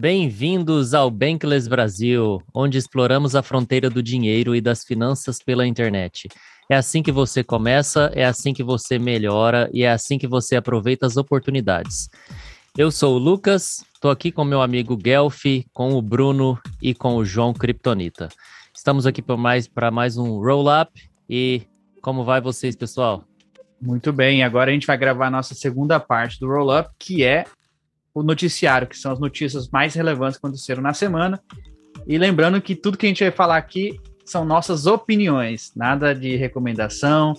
Bem-vindos ao Bankless Brasil, onde exploramos a fronteira do dinheiro e das finanças pela internet. É assim que você começa, é assim que você melhora e é assim que você aproveita as oportunidades. Eu sou o Lucas, estou aqui com meu amigo Guelph, com o Bruno e com o João Kryptonita. Estamos aqui para mais, mais um roll-up e como vai vocês, pessoal? Muito bem, agora a gente vai gravar a nossa segunda parte do roll-up, que é o noticiário, que são as notícias mais relevantes que aconteceram na semana. E lembrando que tudo que a gente vai falar aqui são nossas opiniões, nada de recomendação.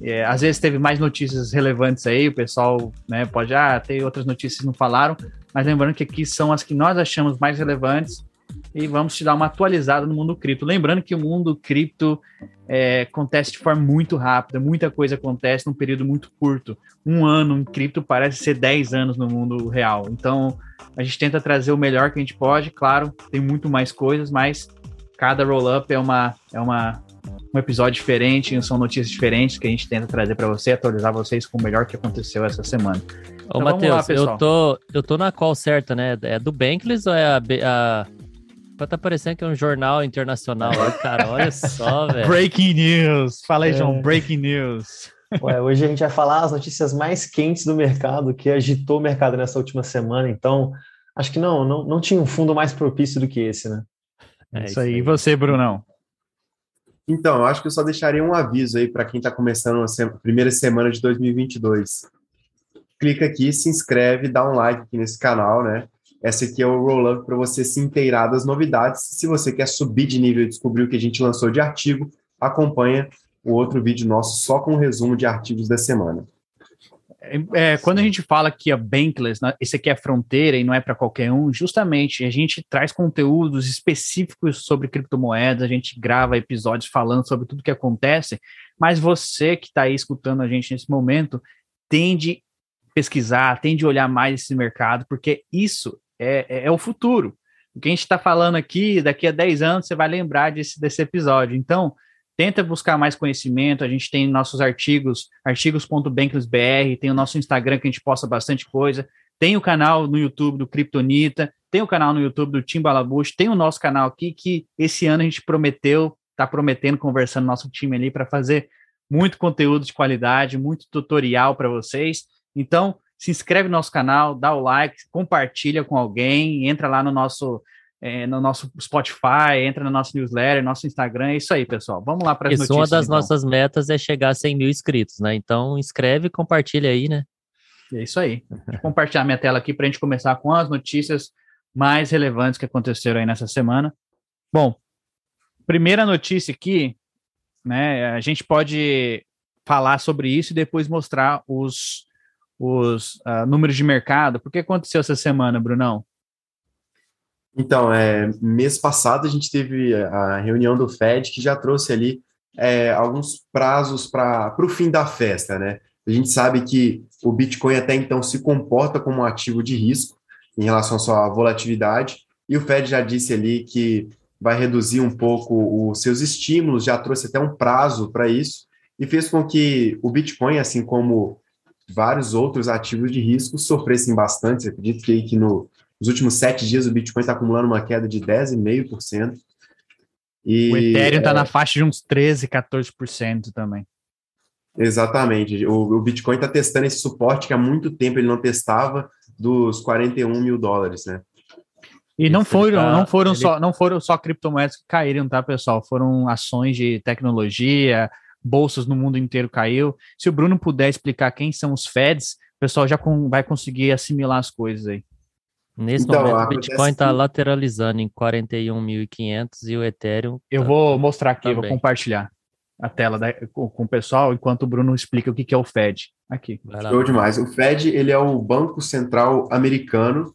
É, às vezes teve mais notícias relevantes aí, o pessoal né, pode, ah, ter outras notícias que não falaram, mas lembrando que aqui são as que nós achamos mais relevantes e vamos te dar uma atualizada no mundo cripto. Lembrando que o mundo cripto é, acontece de forma muito rápida, muita coisa acontece num período muito curto. Um ano em cripto parece ser 10 anos no mundo real. Então, a gente tenta trazer o melhor que a gente pode, claro, tem muito mais coisas, mas cada roll-up é, uma, é uma, um episódio diferente, são notícias diferentes que a gente tenta trazer para você, atualizar vocês com o melhor que aconteceu essa semana. Ô, então, Matheus, eu tô, eu tô na qual certa, né? É do Bankless ou é a, a Tá parecendo que é um jornal internacional aí, cara. Olha só, velho. Breaking news. Fala aí, é. João. Breaking news. Ué, hoje a gente vai falar as notícias mais quentes do mercado, que agitou o mercado nessa última semana. Então, acho que não, não, não tinha um fundo mais propício do que esse, né? É isso aí. E você, Brunão? Então, eu acho que eu só deixaria um aviso aí para quem está começando a primeira semana de 2022. Clica aqui, se inscreve, dá um like aqui nesse canal, né? Essa aqui é o roll-up para você se inteirar das novidades. Se você quer subir de nível e descobrir o que a gente lançou de artigo, acompanha o outro vídeo nosso só com um resumo de artigos da semana. É, é quando a gente fala que a Bankless, né, esse aqui é fronteira e não é para qualquer um, justamente a gente traz conteúdos específicos sobre criptomoedas, a gente grava episódios falando sobre tudo que acontece, mas você que está aí escutando a gente nesse momento, tende pesquisar, tende olhar mais esse mercado, porque isso é, é, é o futuro. O que a gente está falando aqui, daqui a 10 anos, você vai lembrar desse, desse episódio. Então, tenta buscar mais conhecimento. A gente tem nossos artigos, artigos.banklessbr, tem o nosso Instagram que a gente posta bastante coisa. Tem o canal no YouTube do Kryptonita, tem o canal no YouTube do Tim Balabush, tem o nosso canal aqui que esse ano a gente prometeu, está prometendo, conversando nosso time ali para fazer muito conteúdo de qualidade, muito tutorial para vocês. Então, se inscreve no nosso canal, dá o like, compartilha com alguém, entra lá no nosso é, no nosso Spotify, entra no nosso newsletter, nosso Instagram, é isso aí, pessoal. Vamos lá para as notícias. Uma das então. nossas metas é chegar a 100 mil inscritos, né? Então, inscreve e compartilha aí, né? É isso aí. Vou compartilhar minha tela aqui para a gente começar com as notícias mais relevantes que aconteceram aí nessa semana. Bom, primeira notícia aqui, né? A gente pode falar sobre isso e depois mostrar os os uh, números de mercado. O que aconteceu essa semana, Brunão? Então, é, mês passado a gente teve a reunião do Fed que já trouxe ali é, alguns prazos para o fim da festa, né? A gente sabe que o Bitcoin até então se comporta como um ativo de risco em relação à sua volatilidade, e o Fed já disse ali que vai reduzir um pouco os seus estímulos, já trouxe até um prazo para isso, e fez com que o Bitcoin, assim como vários outros ativos de risco sofressem bastante. Eu acredito que, que no, nos últimos sete dias o Bitcoin está acumulando uma queda de 10,5%. E, o Ethereum está é, na faixa de uns 13, 14% também. Exatamente. O, o Bitcoin está testando esse suporte que há muito tempo ele não testava dos 41 mil dólares, né? E não foram, tá, não foram ele... só, não foram só criptomoedas que caíram, tá, pessoal? Foram ações de tecnologia, bolsas no mundo inteiro caiu. Se o Bruno puder explicar quem são os Feds, o pessoal já com, vai conseguir assimilar as coisas aí. Nesse então, momento, o Bitcoin está que... lateralizando em 41.500 e o Ethereum. Eu tá... vou mostrar aqui, tá vou compartilhar a tela da, com, com, o pessoal enquanto o Bruno explica o que, que é o Fed. Aqui. Show demais. O Fed ele é o Banco Central Americano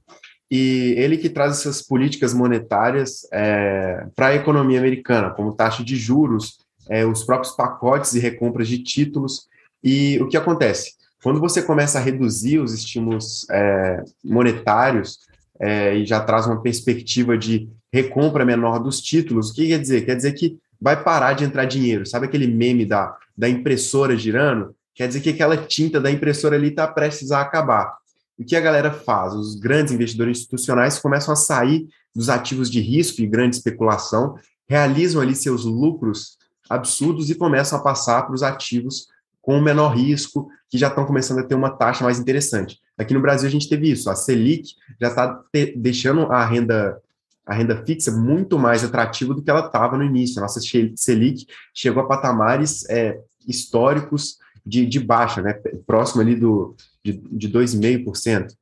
e ele que traz essas políticas monetárias é, para a economia americana, como taxa de juros é, os próprios pacotes e recompras de títulos. E o que acontece? Quando você começa a reduzir os estímulos é, monetários é, e já traz uma perspectiva de recompra menor dos títulos, o que quer dizer? Quer dizer que vai parar de entrar dinheiro. Sabe aquele meme da, da impressora girando? Quer dizer que aquela tinta da impressora ali está prestes a acabar. o que a galera faz? Os grandes investidores institucionais começam a sair dos ativos de risco e grande especulação, realizam ali seus lucros absurdos e começam a passar para os ativos com menor risco, que já estão começando a ter uma taxa mais interessante. Aqui no Brasil a gente teve isso, a Selic já está deixando a renda a renda fixa muito mais atrativa do que ela estava no início. A nossa Selic chegou a patamares é, históricos de, de baixa, né, próximo ali do, de, de 2,5%.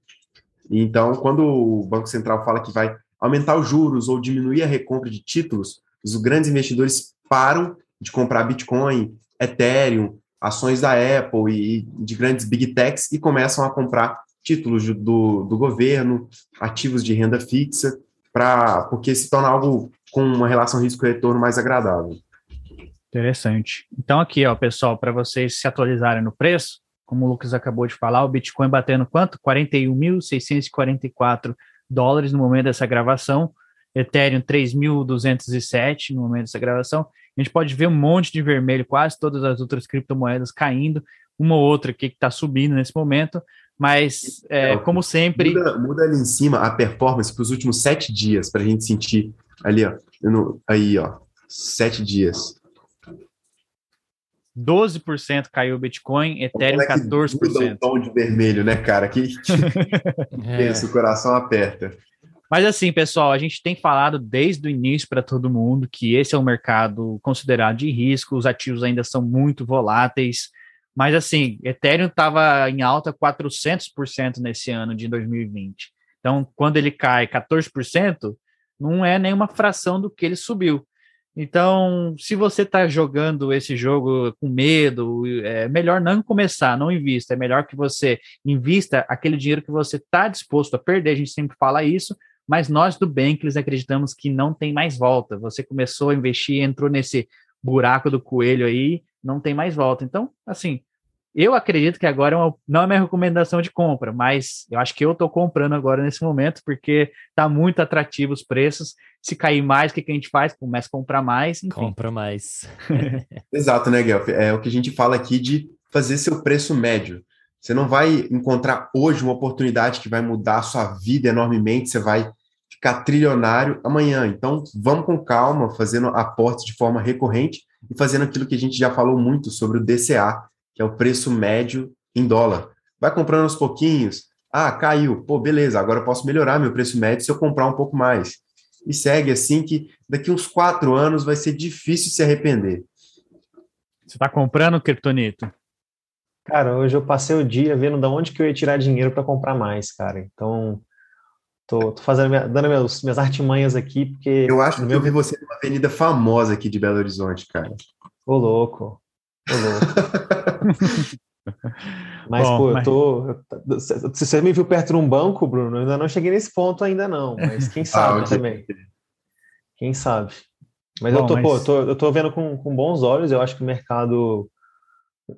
Então, quando o Banco Central fala que vai aumentar os juros ou diminuir a recompra de títulos, os grandes investidores param de comprar Bitcoin, Ethereum, ações da Apple e de grandes big techs e começam a comprar títulos do, do governo, ativos de renda fixa, pra, porque se torna algo com uma relação risco-retorno mais agradável. Interessante. Então, aqui, ó, pessoal, para vocês se atualizarem no preço, como o Lucas acabou de falar, o Bitcoin batendo quanto? 41.644 dólares no momento dessa gravação, Ethereum 3.207 no momento dessa gravação. A gente pode ver um monte de vermelho, quase todas as outras criptomoedas caindo, uma ou outra aqui que está subindo nesse momento, mas é, é como sempre. Muda, muda, ali em cima a performance para os últimos sete dias, para a gente sentir ali, ó. No, aí, ó. Sete dias. 12% caiu o Bitcoin, Ethereum é 14%. Muda um tom de vermelho, né, cara? Que é. o coração aperta. Mas assim, pessoal, a gente tem falado desde o início para todo mundo que esse é um mercado considerado de risco, os ativos ainda são muito voláteis. Mas assim, Ethereum estava em alta 400% nesse ano de 2020. Então, quando ele cai 14%, não é nenhuma fração do que ele subiu. Então, se você está jogando esse jogo com medo, é melhor não começar, não invista. É melhor que você invista aquele dinheiro que você está disposto a perder. A gente sempre fala isso, mas nós do Bankless acreditamos que não tem mais volta. Você começou a investir, entrou nesse buraco do coelho aí, não tem mais volta. Então, assim, eu acredito que agora é uma, não é minha recomendação de compra, mas eu acho que eu estou comprando agora nesse momento, porque está muito atrativo os preços. Se cair mais, o que, que a gente faz? Começa a comprar mais. Enfim. Compra mais. Exato, né, Guelph? É o que a gente fala aqui de fazer seu preço médio. Você não vai encontrar hoje uma oportunidade que vai mudar a sua vida enormemente, você vai ficar trilionário amanhã. Então, vamos com calma, fazendo aportes de forma recorrente e fazendo aquilo que a gente já falou muito sobre o DCA, que é o preço médio em dólar. Vai comprando aos pouquinhos. Ah, caiu. Pô, beleza, agora eu posso melhorar meu preço médio se eu comprar um pouco mais. E segue assim que daqui uns quatro anos vai ser difícil se arrepender. Você está comprando, Kryptonito? Cara, hoje eu passei o dia vendo de onde que eu ia tirar dinheiro para comprar mais, cara. Então, tô, tô fazendo, minha, dando minhas, minhas artimanhas aqui, porque... Eu acho que meu... eu vi você numa avenida famosa aqui de Belo Horizonte, cara. Ô, louco. Mas, Bom, pô, mas... eu tô. Se você me viu perto de um banco, Bruno, eu ainda não cheguei nesse ponto ainda, não. Mas quem sabe ah, também. Quem sabe. Mas Bom, eu tô, mas... pô, eu tô, eu tô vendo com, com bons olhos, eu acho que o mercado.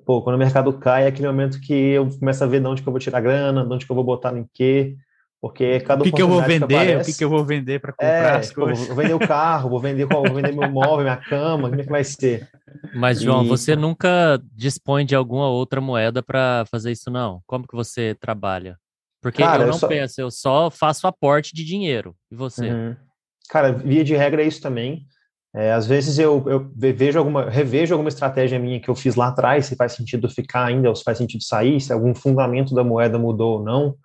Pô, quando o mercado cai, é aquele momento que eu começo a ver de onde que eu vou tirar grana, de onde que eu vou botar em quê. Porque cada o que, que eu vou vender, que aparece, o que, que eu vou vender para comprar é, as coisas. Vou vender o carro, vou vender, vou vender meu móvel, minha cama, como é que vai ser? Mas, João, e... você nunca dispõe de alguma outra moeda para fazer isso, não? Como que você trabalha? Porque Cara, eu não eu só... penso, eu só faço aporte de dinheiro. E você? Uhum. Cara, via de regra é isso também. É, às vezes eu, eu, vejo alguma, revejo alguma estratégia minha que eu fiz lá atrás, se faz sentido ficar ainda ou se faz sentido sair, se algum fundamento da moeda mudou ou não.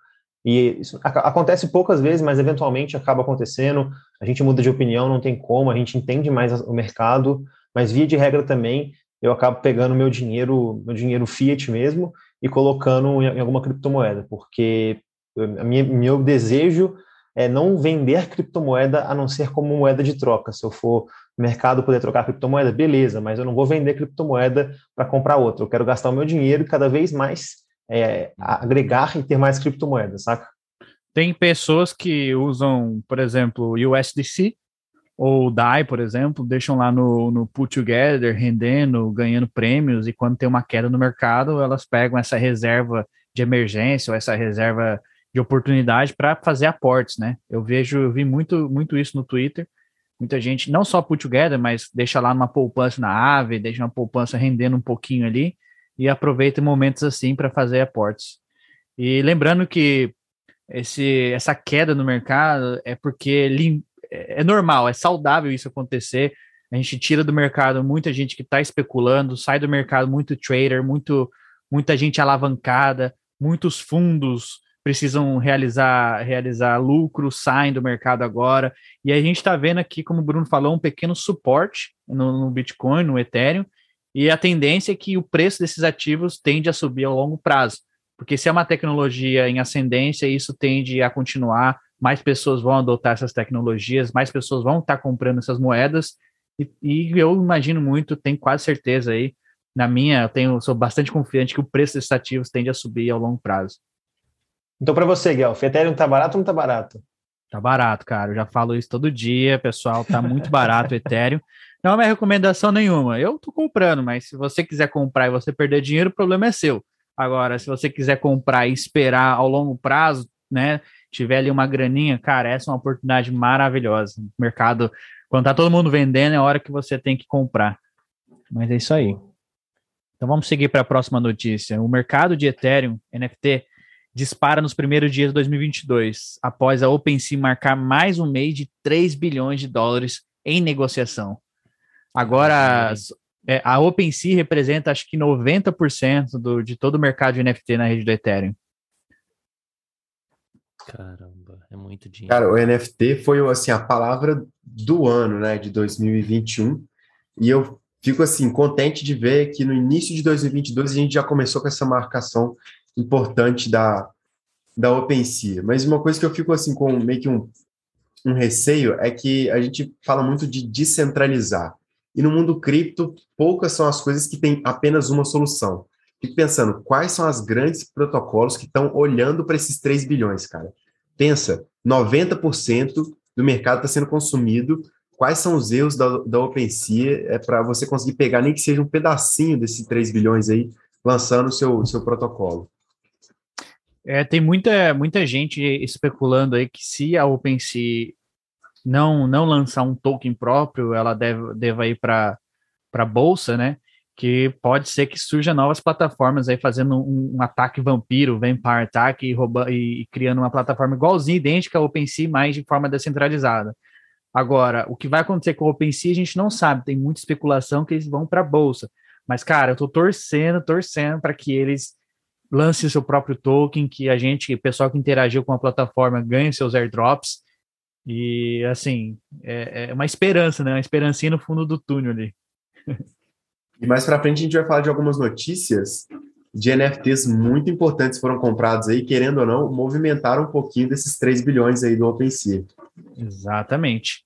E isso acontece poucas vezes, mas eventualmente acaba acontecendo. A gente muda de opinião, não tem como, a gente entende mais o mercado, mas via de regra também eu acabo pegando meu dinheiro, meu dinheiro fiat mesmo e colocando em, alguma criptomoeda, porque minha, meu desejo é não vender criptomoeda a não ser como moeda de troca. Se eu for mercado poder trocar criptomoeda, beleza, mas eu não vou vender criptomoeda para comprar outra. Eu quero gastar o meu dinheiro cada vez mais é, agregar e ter mais criptomoedas, saca? Tem pessoas que usam, por exemplo, USDC ou DAI, por exemplo, deixam lá no, no Put Together, rendendo, ganhando prêmios, e quando tem uma queda no mercado, elas pegam essa reserva de emergência ou essa reserva de oportunidade para fazer aportes, né? Eu vejo, eu vi muito, muito isso no Twitter. Muita gente, não só put together, mas deixa lá uma poupança na ave, deixa uma poupança rendendo um pouquinho ali e aproveita momentos assim para fazer aportes. E lembrando que esse, essa queda no mercado é porque é, é normal, é saudável isso acontecer. A gente tira do mercado muita gente que está especulando, sai do mercado muito trader, muito, muita gente alavancada, muitos fundos precisam realizar, realizar lucro, saem do mercado agora. E a gente está vendo aqui, como o Bruno falou, um pequeno suporte no, no, Bitcoin, no Ethereum, e a tendência é que o preço desses ativos tende a subir ao longo prazo. Porque se é uma tecnologia em ascendência, isso tende a continuar, mais pessoas vão adotar essas tecnologias, mais pessoas vão estar comprando essas moedas, e, e eu imagino muito, tenho quase certeza aí, na minha, eu tenho, sou bastante confiante que o preço desses ativos tende a subir ao longo prazo. Então, para você, Guelph, Ethereum tá barato ou não tá barato? Tá barato, cara. Eu já falo isso todo dia, pessoal. Tá muito barato o Ethereum. Não é recomendação nenhuma. Eu tô comprando, mas se você quiser comprar e você perder dinheiro, o problema é seu. Agora, se você quiser comprar e esperar ao longo prazo, né? Tiver ali uma graninha, cara, essa é uma oportunidade maravilhosa. O mercado, quando tá todo mundo vendendo, é a hora que você tem que comprar. Mas é isso aí. Então vamos seguir para a próxima notícia. O mercado de Ethereum, NFT, dispara nos primeiros dias de 2022, após a OpenSea marcar mais um mês de 3 bilhões de dólares em negociação. Agora, é, a OpenSea representa acho que 90% do, de todo o mercado de NFT na rede do Ethereum. Caramba, é muito dinheiro. Cara, o NFT foi assim a palavra do ano, né, de 2021. E eu fico assim contente de ver que no início de 2022 a gente já começou com essa marcação importante da, da OpenSea. Mas uma coisa que eu fico assim com meio que um, um receio é que a gente fala muito de descentralizar. E no mundo cripto, poucas são as coisas que têm apenas uma solução. Fico pensando, quais são as grandes protocolos que estão olhando para esses 3 bilhões, cara? Pensa, 90% do mercado está sendo consumido. Quais são os erros da, da OpenSea é para você conseguir pegar nem que seja um pedacinho desses 3 bilhões aí, lançando o seu, seu protocolo? É, tem muita, muita gente especulando aí que se a OpenSea não, não lançar um token próprio, ela deve, deve ir para a bolsa, né? Que pode ser que surja novas plataformas aí fazendo um, um ataque vampiro, Vampire Attack, e, rouba, e, e criando uma plataforma igualzinha, idêntica ao OpenSea, mas de forma descentralizada. Agora, o que vai acontecer com o OpenSea a gente não sabe, tem muita especulação que eles vão para a bolsa. Mas, cara, eu tô torcendo, torcendo para que eles lance seu próprio token, que a gente, o pessoal que interagiu com a plataforma, ganhe seus airdrops. E, assim, é, é uma esperança, né? Uma esperancinha no fundo do túnel ali. E mais para frente a gente vai falar de algumas notícias de NFTs muito importantes foram comprados aí, querendo ou não, movimentaram um pouquinho desses 3 bilhões aí do OpenSea. Exatamente.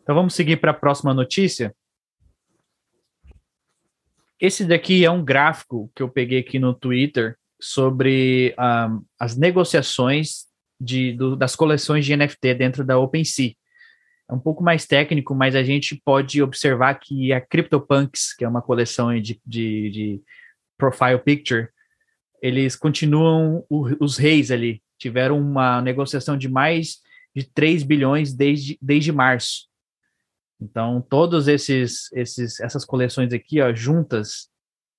Então vamos seguir para a próxima notícia. Esse daqui é um gráfico que eu peguei aqui no Twitter sobre um, as negociações de, do, das coleções de NFT dentro da OpenSea. É um pouco mais técnico, mas a gente pode observar que a CryptoPunks, que é uma coleção de, de, de profile picture, eles continuam o, os reis ali. Tiveram uma negociação de mais de 3 bilhões desde, desde março. Então, todos esses, esses essas coleções aqui, ó, juntas,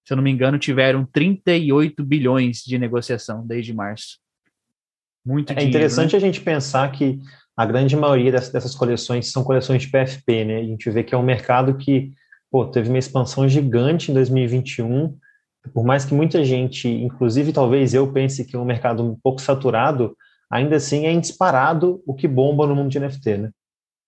se eu não me engano, tiveram 38 bilhões de negociação desde março. Muito é dinheiro, interessante né? a gente pensar que a grande maioria dessas, dessas, coleções são coleções de PFP, né? A gente vê que é um mercado que pô, teve uma expansão gigante em 2021. Por mais que muita gente, inclusive talvez eu pense que é um mercado um pouco saturado, ainda assim é disparado o que bomba no mundo de NFT, né?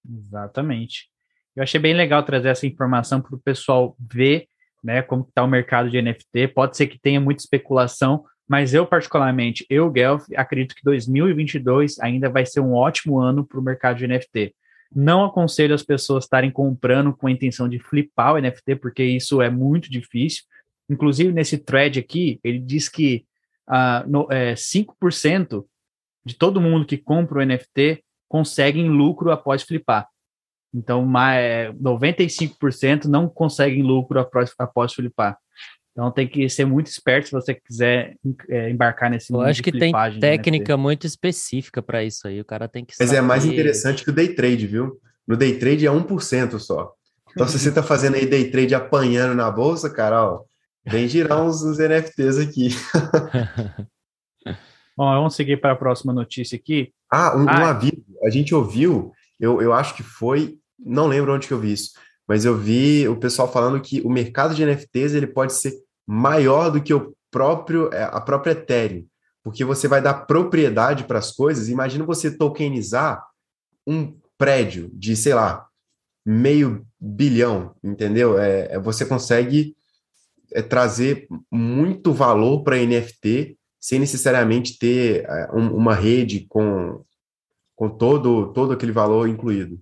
Exatamente. Eu achei bem legal trazer essa informação para o pessoal ver né, como está o mercado de NFT. Pode ser que tenha muita especulação, mas eu particularmente, eu, Guelph, acredito que 2022 ainda vai ser um ótimo ano para o mercado de NFT. Não aconselho as pessoas estarem comprando com a intenção de flipar o NFT, porque isso é muito difícil. Inclusive, nesse thread aqui, ele diz que uh, no, é, 5% de todo mundo que compra o NFT conseguem lucro após flipar. Então, mais, 95% não conseguem lucro após, após flipar. Então tem que ser muito esperto se você quiser é, embarcar nesse mundo. Eu acho que tem né, técnica muito específica para isso aí. O cara tem que. Mas saber... é mais interessante que o day trade, viu? No day trade é 1% só. Então, se você está fazendo aí day trade apanhando na bolsa, cara, ó, vem girar uns, uns NFTs aqui. Bom, vamos seguir para a próxima notícia aqui. Ah, um, ah, um aviso. A gente ouviu, eu, eu acho que foi, não lembro onde que eu vi isso, mas eu vi o pessoal falando que o mercado de NFTs ele pode ser maior do que o próprio é, a própria Ethereum, porque você vai dar propriedade para as coisas. Imagina você tokenizar um prédio de, sei lá, meio bilhão, entendeu? É, é você consegue é, trazer muito valor para NFT sem necessariamente ter é, um, uma rede com, com todo, todo aquele valor incluído.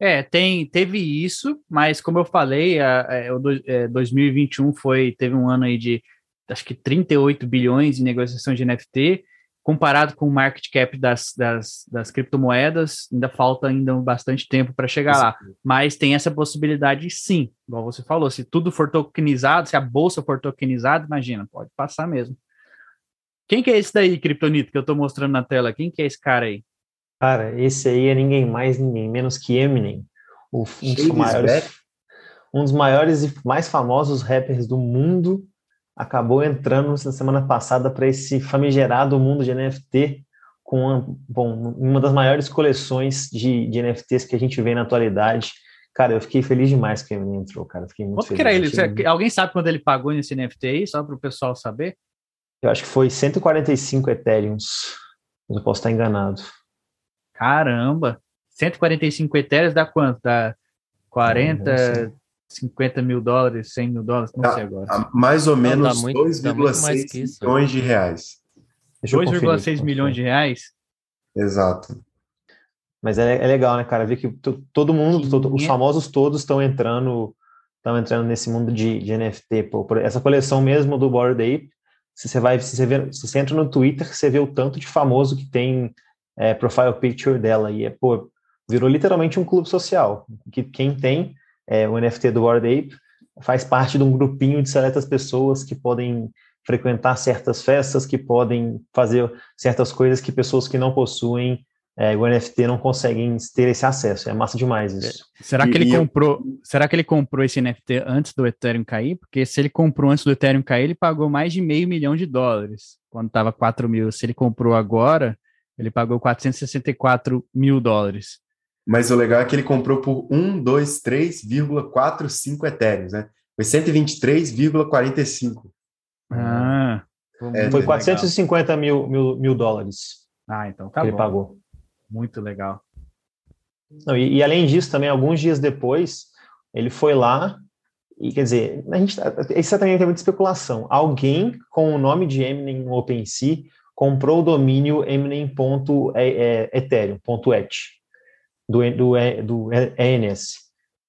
É, tem, teve isso, mas como eu falei, a, a, a, 2021 foi, teve um ano aí de acho que 38 bilhões em negociação de NFT, comparado com o market cap das, das, das criptomoedas, ainda falta ainda bastante tempo para chegar lá. Mas tem essa possibilidade sim, igual você falou, se tudo for tokenizado, se a bolsa for tokenizada, imagina, pode passar mesmo. Quem que é esse daí, Kryptonito, que eu estou mostrando na tela? Quem que é esse cara aí? Cara, esse aí é ninguém mais, ninguém menos que Eminem, o, um, dos maiores, um dos maiores e mais famosos rappers do mundo, acabou entrando na semana passada para esse famigerado mundo de NFT com uma, bom, uma das maiores coleções de, de, NFTs que a gente vê na atualidade. Cara, eu fiquei feliz demais que ele entrou, cara. Fiquei muito Quanto feliz. que era ele? Você, alguém sabe quando ele pagou nesse NFT aí, só para o pessoal saber? Eu acho que foi 145 Ethereums. Eu posso estar enganado. Caramba! 145 Ethereums dá quanto? Dá 40, 50 mil dólares, 100 mil dólares, não sei agora. Mais ou menos 2,6 milhões de reais. 2,6 milhões de reais? Exato. Mas é, é, legal, né, cara? Ver que todo mundo, todo, os famosos todos estão entrando estão entrando nesse mundo de, de NFT. Pô, essa coleção mesmo do Bored Ape, se você vai, se você, vê, se você entra no Twitter, você vê o tanto de famoso que tem é, profile picture dela e é, pô, virou literalmente um clube social. Que quem tem é, o NFT do Bored Ape, faz parte de um grupinho de seletas pessoas que podem frequentar certas festas, que podem fazer certas coisas que pessoas que não possuem é, o NFT não conseguem ter esse acesso. É massa demais isso. É, será que ele comprou? Será que ele comprou esse NFT antes do Ethereum cair? Porque se ele comprou antes do Ethereum cair, ele pagou mais de meio milhão de dólares quando estava 4 mil. Se ele comprou agora, ele pagou 464 mil dólares. Mas o legal é que ele comprou por 1, 2, 3,45 etéreos, né? Foi 123,45. Ah, é, foi 450 mil, mil, mil dólares. Ah, então tá que bom. ele pagou. Muito legal. Não, e, e, além disso, também, alguns dias depois, ele foi lá e, quer dizer, a gente, isso também tem muita especulação. Alguém com o nome de Eminem no OpenSea comprou o domínio eminem.ethereum.et do, do, do ENS.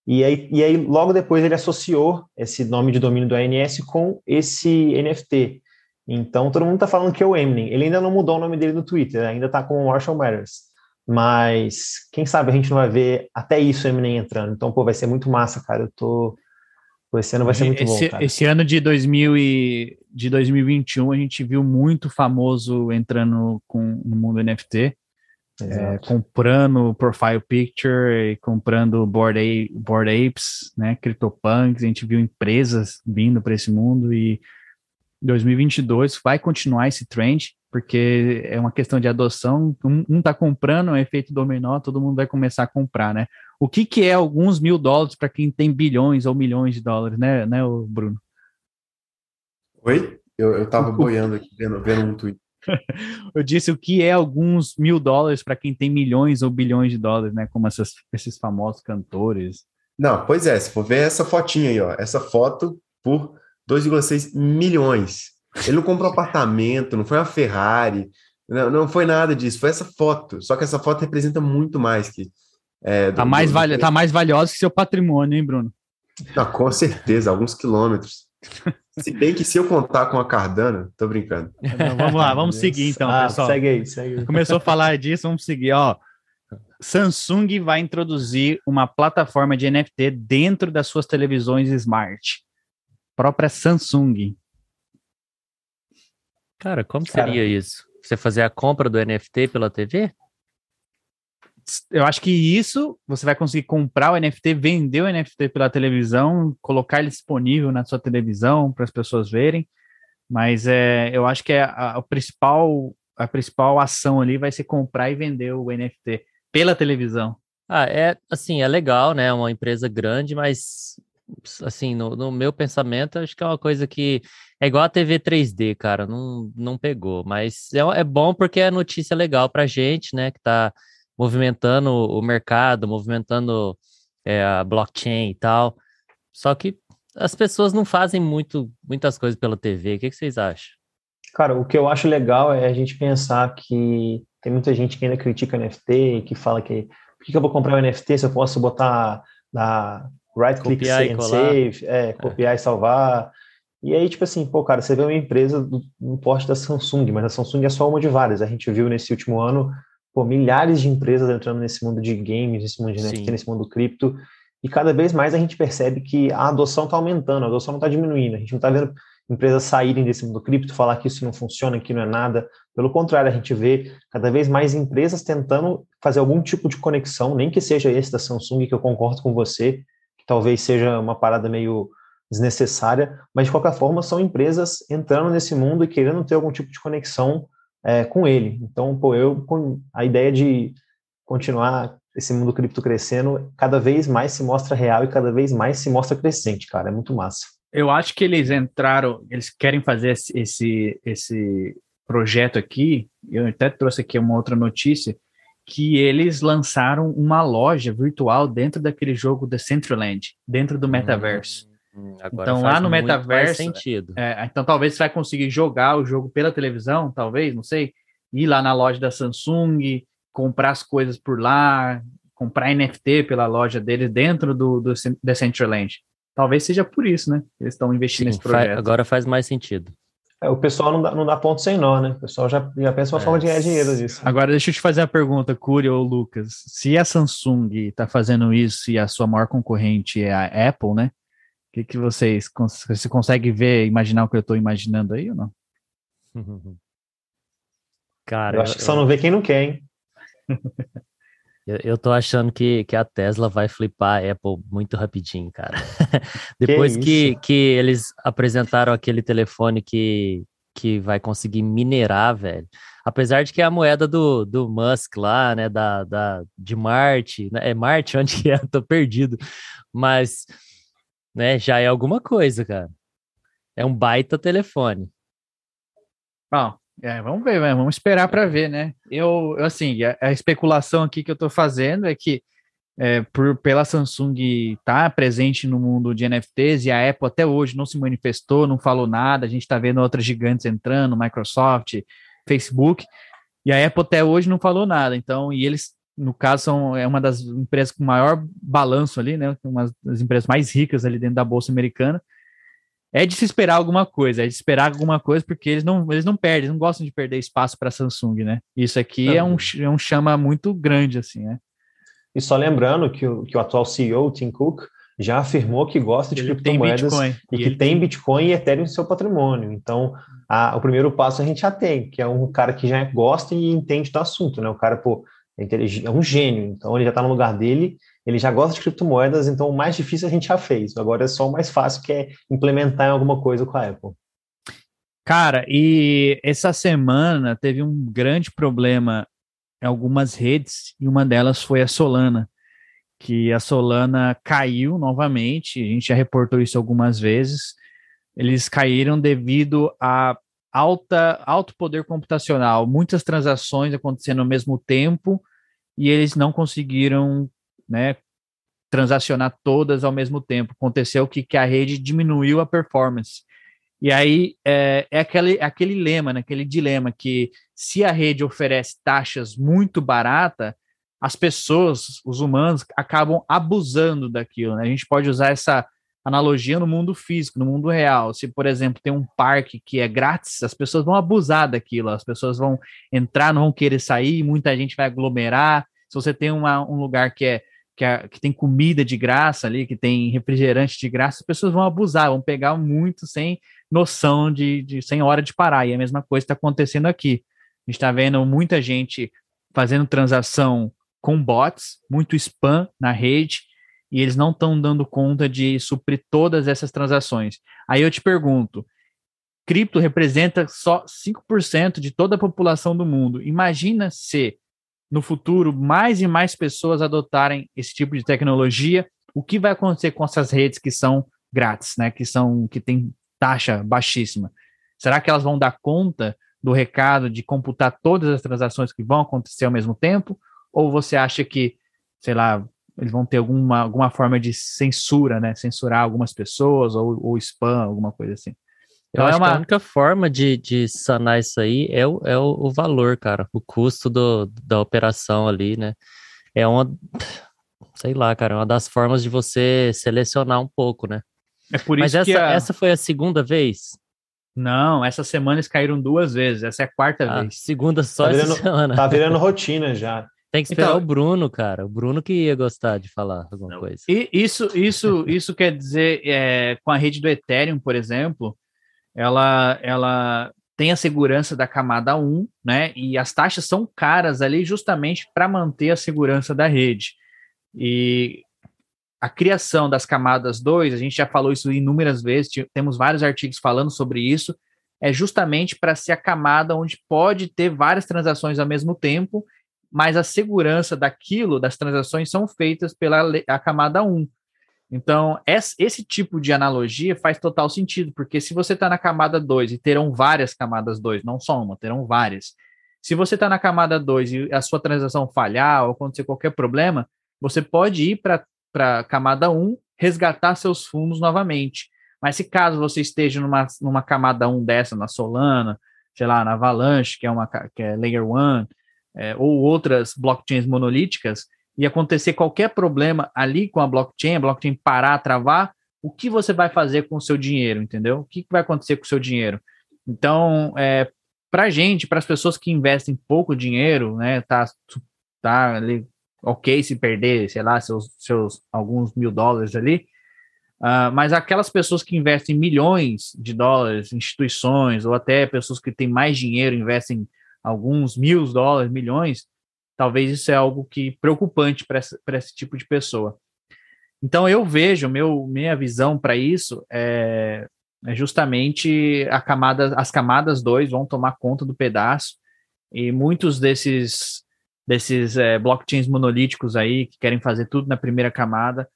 E aí, e aí, logo depois, ele associou esse nome de domínio do ENS com esse NFT. Então, todo mundo está falando que é o Eminem. Ele ainda não mudou o nome dele no Twitter, ainda está com o Marshall Matters. Mas, quem sabe a gente não vai ver até isso Eminem entrando. Então, pô, vai ser muito massa, cara. Eu tô... Esse ano vai ser muito esse, bom, cara. Esse ano de, 2000 e, de 2021, a gente viu muito famoso entrando com, no mundo NFT é, comprando Profile Picture, comprando Board, A, Board Apes, né, CryptoPunks, a gente viu empresas vindo para esse mundo e 2022 vai continuar esse trend, porque é uma questão de adoção, um, está comprando, é um efeito dominó, todo mundo vai começar a comprar, né? O que, que é alguns mil dólares para quem tem bilhões ou milhões de dólares, né, né Bruno? Oi? Eu, eu tava boiando aqui, vendo, vendo um tweet. eu disse o que é alguns mil dólares para quem tem milhões ou bilhões de dólares, né? Como essas, esses famosos cantores. Não, pois é, se for ver essa fotinha aí, ó, essa foto por 2,6 milhões. Ele não comprou apartamento, não foi uma Ferrari, não, não foi nada disso, foi essa foto. Só que essa foto representa muito mais que. É, tá, mais vali tá mais valiosa que seu patrimônio, hein, Bruno? Não, com certeza, alguns quilômetros. Se bem que se eu contar com a Cardano, tô brincando. Não, vamos lá, vamos seguir então, ah, pessoal. Segue aí, segue aí. Começou a falar disso, vamos seguir, ó. Samsung vai introduzir uma plataforma de NFT dentro das suas televisões smart. Própria Samsung. Cara, como Cara, seria isso? Você fazer a compra do NFT pela TV? Eu acho que isso você vai conseguir comprar o NFT, vender o NFT pela televisão, colocar ele disponível na sua televisão para as pessoas verem. Mas é, eu acho que é a, a principal a principal ação ali vai ser comprar e vender o NFT pela televisão. Ah, é assim, é legal, né? Uma empresa grande, mas assim, no, no, meu pensamento, acho que é uma coisa que é igual a TV 3D, cara, não, não pegou, mas é, é bom porque é notícia legal pra gente, né, que tá movimentando o mercado, movimentando é, a blockchain e tal, só que as pessoas não fazem muito, muitas coisas pela TV, o que, que vocês acham? Cara, o que eu acho legal é a gente pensar que tem muita gente que ainda critica NFT que fala que por que, eu vou comprar um NFT se eu posso botar na right click and save, é, copiar é. e salvar. E aí, tipo assim, pô, cara, você vê uma empresa do, no porte da Samsung, mas a Samsung é só uma de várias. A gente viu nesse último ano, pô, milhares de empresas entrando nesse mundo de games, nesse mundo de NFT, Sim. nesse mundo cripto. E cada vez mais a gente percebe que a adoção está aumentando, a adoção não está diminuindo. A gente não está vendo empresas saírem desse mundo cripto, falar que isso não funciona, que não é nada. Pelo contrário, a gente vê cada vez mais empresas tentando fazer algum tipo de conexão, nem que seja esse da Samsung, que eu concordo com você, que talvez seja uma parada meio desnecessária, mas de qualquer forma são empresas entrando nesse mundo e querendo ter algum tipo de conexão é, com ele. Então, pô, eu com a ideia de continuar esse mundo cripto crescendo, cada vez mais se mostra real e cada vez mais se mostra crescente, cara. É muito massa. Eu acho que eles entraram, eles querem fazer esse, esse projeto aqui. Eu até trouxe aqui uma outra notícia que eles lançaram uma loja virtual dentro daquele jogo Decentraland, dentro do hum, metaverso. Hum, então lá no metaverso, sentido. É, então talvez você vai conseguir jogar o jogo pela televisão, talvez, não sei, ir lá na loja da Samsung, comprar as coisas por lá, comprar NFT pela loja deles dentro do, do Decentraland. Talvez seja por isso, né? Eles estão investindo Sim, nesse projeto. agora faz mais sentido. É, o pessoal não dá, não dá ponto sem nó, né? O pessoal já, já pensa uma é. forma de ganhar dinheiro disso. Agora, deixa eu te fazer a pergunta, Cury ou Lucas. Se a Samsung está fazendo isso e a sua maior concorrente é a Apple, né? Que, que vocês você consegue ver, imaginar o que eu estou imaginando aí ou não? Cara, eu acho que só não vê quem não quer, hein? Eu, eu tô achando que, que a Tesla vai flipar a Apple muito rapidinho, cara. Depois que, que, que, eles apresentaram aquele telefone que, que vai conseguir minerar, velho. Apesar de que é a moeda do, do Musk lá, né, da, da, de Marte, né? é Marte? Onde que é? Tô perdido. Mas, né, já é alguma coisa, cara. É um baita telefone. Bom, é, vamos ver, vamos esperar para ver, né? Eu, assim, a, a, especulação aqui que eu estou fazendo é que é, por, pela Samsung tá presente no mundo de NFTs e a Apple até hoje não se manifestou, não falou nada, a gente está vendo outras gigantes entrando, Microsoft, Facebook, e a Apple até hoje não falou nada, então, e eles, no caso, são é uma das empresas com maior balanço ali, né? Uma das empresas mais ricas ali dentro da Bolsa Americana, é de se esperar alguma coisa, é de esperar alguma coisa, porque eles não, eles não perdem, eles não gostam de perder espaço para a Samsung, né? Isso aqui é um, é um chama muito grande, assim, né? E só lembrando que o, que o atual CEO, Tim Cook, já afirmou que gosta de ele criptomoedas e, e que tem, tem Bitcoin e Ethereum em seu patrimônio. Então, a, o primeiro passo a gente já tem, que é um cara que já gosta e entende do assunto, né? O cara, pô, é, um gênio, então ele já está no lugar dele ele já gosta de criptomoedas, então o mais difícil a gente já fez. Agora é só o mais fácil, que é implementar em alguma coisa com a Apple. Cara, e essa semana teve um grande problema em algumas redes, e uma delas foi a Solana, que a Solana caiu novamente, a gente já reportou isso algumas vezes. Eles caíram devido a alta, alto poder computacional, muitas transações acontecendo ao mesmo tempo, e eles não conseguiram né, transacionar todas ao mesmo tempo. Aconteceu que, que a rede diminuiu a performance. E aí é, é aquele, aquele lema, né, aquele dilema que se a rede oferece taxas muito barata, as pessoas, os humanos, acabam abusando daquilo. Né? A gente pode usar essa analogia no mundo físico, no mundo real. Se, por exemplo, tem um parque que é grátis, as pessoas vão abusar daquilo, as pessoas vão entrar, não vão querer sair, muita gente vai aglomerar. Se você tem uma, um lugar que é que, a, que tem comida de graça ali, que tem refrigerante de graça, as pessoas vão abusar, vão pegar muito sem noção de, de sem hora de parar. E a mesma coisa está acontecendo aqui. A gente está vendo muita gente fazendo transação com bots, muito spam na rede, e eles não estão dando conta de suprir todas essas transações. Aí eu te pergunto, cripto representa só 5% de toda a população do mundo. Imagina se no futuro mais e mais pessoas adotarem esse tipo de tecnologia, o que vai acontecer com essas redes que são grátis, né, que são que tem taxa baixíssima? Será que elas vão dar conta do recado de computar todas as transações que vão acontecer ao mesmo tempo? Ou você acha que, sei lá, eles vão ter alguma, alguma forma de censura, né? Censurar algumas pessoas ou, ou spam, alguma coisa assim. Eu então acho é uma... que a única forma de, de sanar isso aí é o, é o, valor, cara, o custo do, da operação ali, né? É uma, sei lá, cara, é uma das formas de você selecionar um pouco, né? É por isso Mas essa, que a... essa foi a segunda vez? Não, essa semana eles caíram duas vezes, essa é a quarta ah, vez. Segunda só tá virando, semana. Tá virando rotina já. Tem que esperar então, o Bruno, cara. O Bruno que ia gostar de falar alguma não, coisa. E isso, isso, isso quer dizer, é, com a rede do Ethereum, por exemplo, ela, ela tem a segurança da camada 1, né? E as taxas são caras ali justamente para manter a segurança da rede. E a criação das camadas 2, a gente já falou isso inúmeras vezes, temos vários artigos falando sobre isso, é justamente para ser a camada onde pode ter várias transações ao mesmo tempo mas a segurança daquilo, das transações, são feitas pela a camada 1. Então, esse tipo de analogia faz total sentido, porque se você está na camada 2 e terão várias camadas 2, não só uma, terão várias. Se você está na camada 2 e a sua transação falhar ou acontecer qualquer problema, você pode ir para a camada 1, resgatar seus fundos novamente. Mas se caso você esteja numa, numa camada 1 dessa, na Solana, sei lá, na Avalanche, que é uma que é Layer 1, é, ou outras blockchains monolíticas e acontecer qualquer problema ali com a blockchain, a blockchain parar, travar, o que você vai fazer com o seu dinheiro, entendeu? O que vai acontecer com o seu dinheiro? Então, é, para a gente, para as pessoas que investem pouco dinheiro, né, tá, tá ali, ok se perder, sei lá, seus, seus alguns mil dólares ali, uh, mas aquelas pessoas que investem milhões de dólares, instituições, ou até pessoas que têm mais dinheiro, investem alguns mil dólares, milhões, talvez isso é algo que preocupante para esse tipo de pessoa. Então eu vejo, meu, minha visão para isso é, é, justamente a camada, as camadas 2 vão tomar conta do pedaço e muitos desses desses é, blockchains monolíticos aí que querem fazer tudo na primeira camada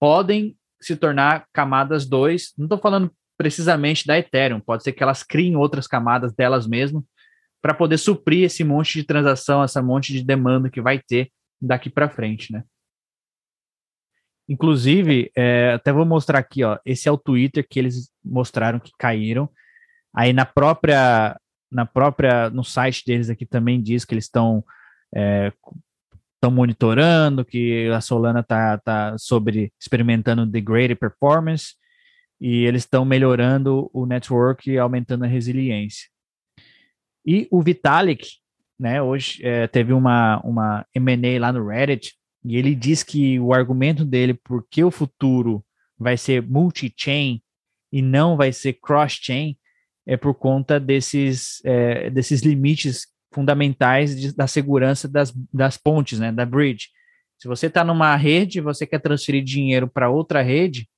podem se tornar camadas 2. Não estou falando precisamente da Ethereum, pode ser que elas criem outras camadas delas mesmas para poder suprir esse monte de transação, essa monte de demanda que vai ter daqui para frente, né? Inclusive, é, até vou mostrar aqui, ó, esse é o Twitter que eles mostraram que caíram. Aí na própria, na própria, no site deles aqui também diz que eles estão estão é, monitorando, que a Solana está tá sobre experimentando degraded performance e eles estão melhorando o network e aumentando a resiliência. E o Vitalik, né, hoje é, teve uma, uma M&A lá no Reddit, e ele diz que o argumento dele por que o futuro vai ser multi-chain e não vai ser cross-chain é por conta desses, é, desses limites fundamentais de, da segurança das, das pontes, né, da bridge. Se você está numa rede, você quer transferir dinheiro para outra rede,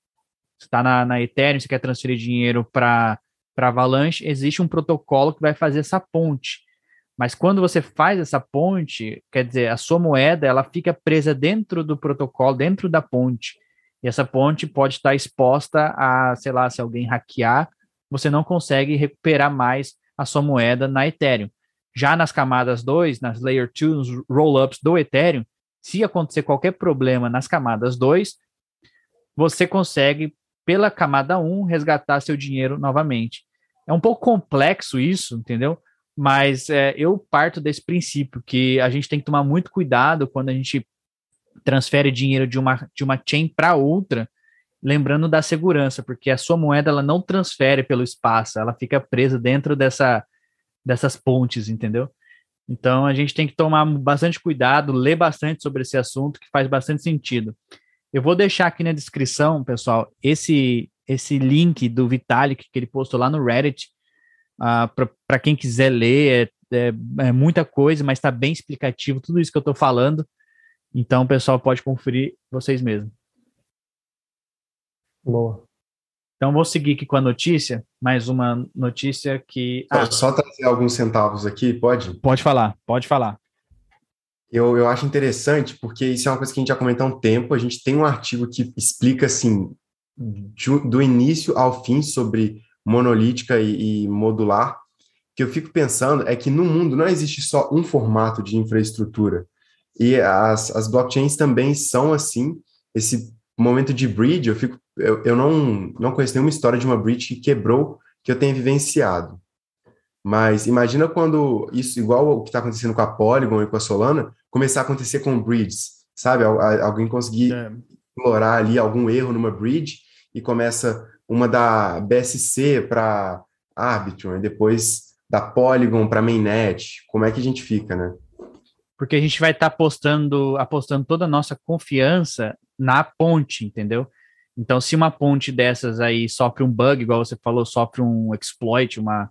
está na, na Ethereum, você quer transferir dinheiro para para Avalanche, existe um protocolo que vai fazer essa ponte. Mas quando você faz essa ponte, quer dizer, a sua moeda ela fica presa dentro do protocolo, dentro da ponte. E essa ponte pode estar exposta a, sei lá, se alguém hackear, você não consegue recuperar mais a sua moeda na Ethereum. Já nas camadas 2, nas Layer 2, nos rollups do Ethereum, se acontecer qualquer problema nas camadas 2, você consegue, pela camada 1, resgatar seu dinheiro novamente. É um pouco complexo isso, entendeu? Mas é, eu parto desse princípio que a gente tem que tomar muito cuidado quando a gente transfere dinheiro de uma, de uma chain para outra, lembrando da segurança, porque a sua moeda ela não transfere pelo espaço, ela fica presa dentro dessa, dessas pontes, entendeu? Então a gente tem que tomar bastante cuidado, ler bastante sobre esse assunto, que faz bastante sentido. Eu vou deixar aqui na descrição, pessoal, esse esse link do Vitalik que ele postou lá no Reddit. Uh, ah, para quem quiser ler, é, é, é muita coisa, mas está bem explicativo tudo isso que eu estou falando. Então, o pessoal pode conferir vocês mesmos. Boa. Então, vou seguir aqui com a notícia, mais uma notícia que. Ah, só trazer alguns centavos aqui, pode? Pode falar, pode falar. Eu, eu acho interessante, porque isso é uma coisa que a gente já comentou há um tempo. A gente tem um artigo que explica, assim, do início ao fim sobre monolítica e, e modular. Que eu fico pensando é que no mundo não existe só um formato de infraestrutura. E as, as blockchains também são assim. Esse momento de bridge, eu fico eu, eu não, não conheço nenhuma história de uma bridge que quebrou que eu tenha vivenciado. Mas imagina quando isso, igual o que está acontecendo com a Polygon e com a Solana, começar a acontecer com bridges, sabe? Alguém conseguir é. explorar ali algum erro numa bridge e começa uma da BSC para Arbitrum, e depois da Polygon para Mainnet. Como é que a gente fica, né? Porque a gente vai estar tá apostando, apostando toda a nossa confiança na ponte, entendeu? Então, se uma ponte dessas aí sofre um bug, igual você falou, sofre um exploit, uma,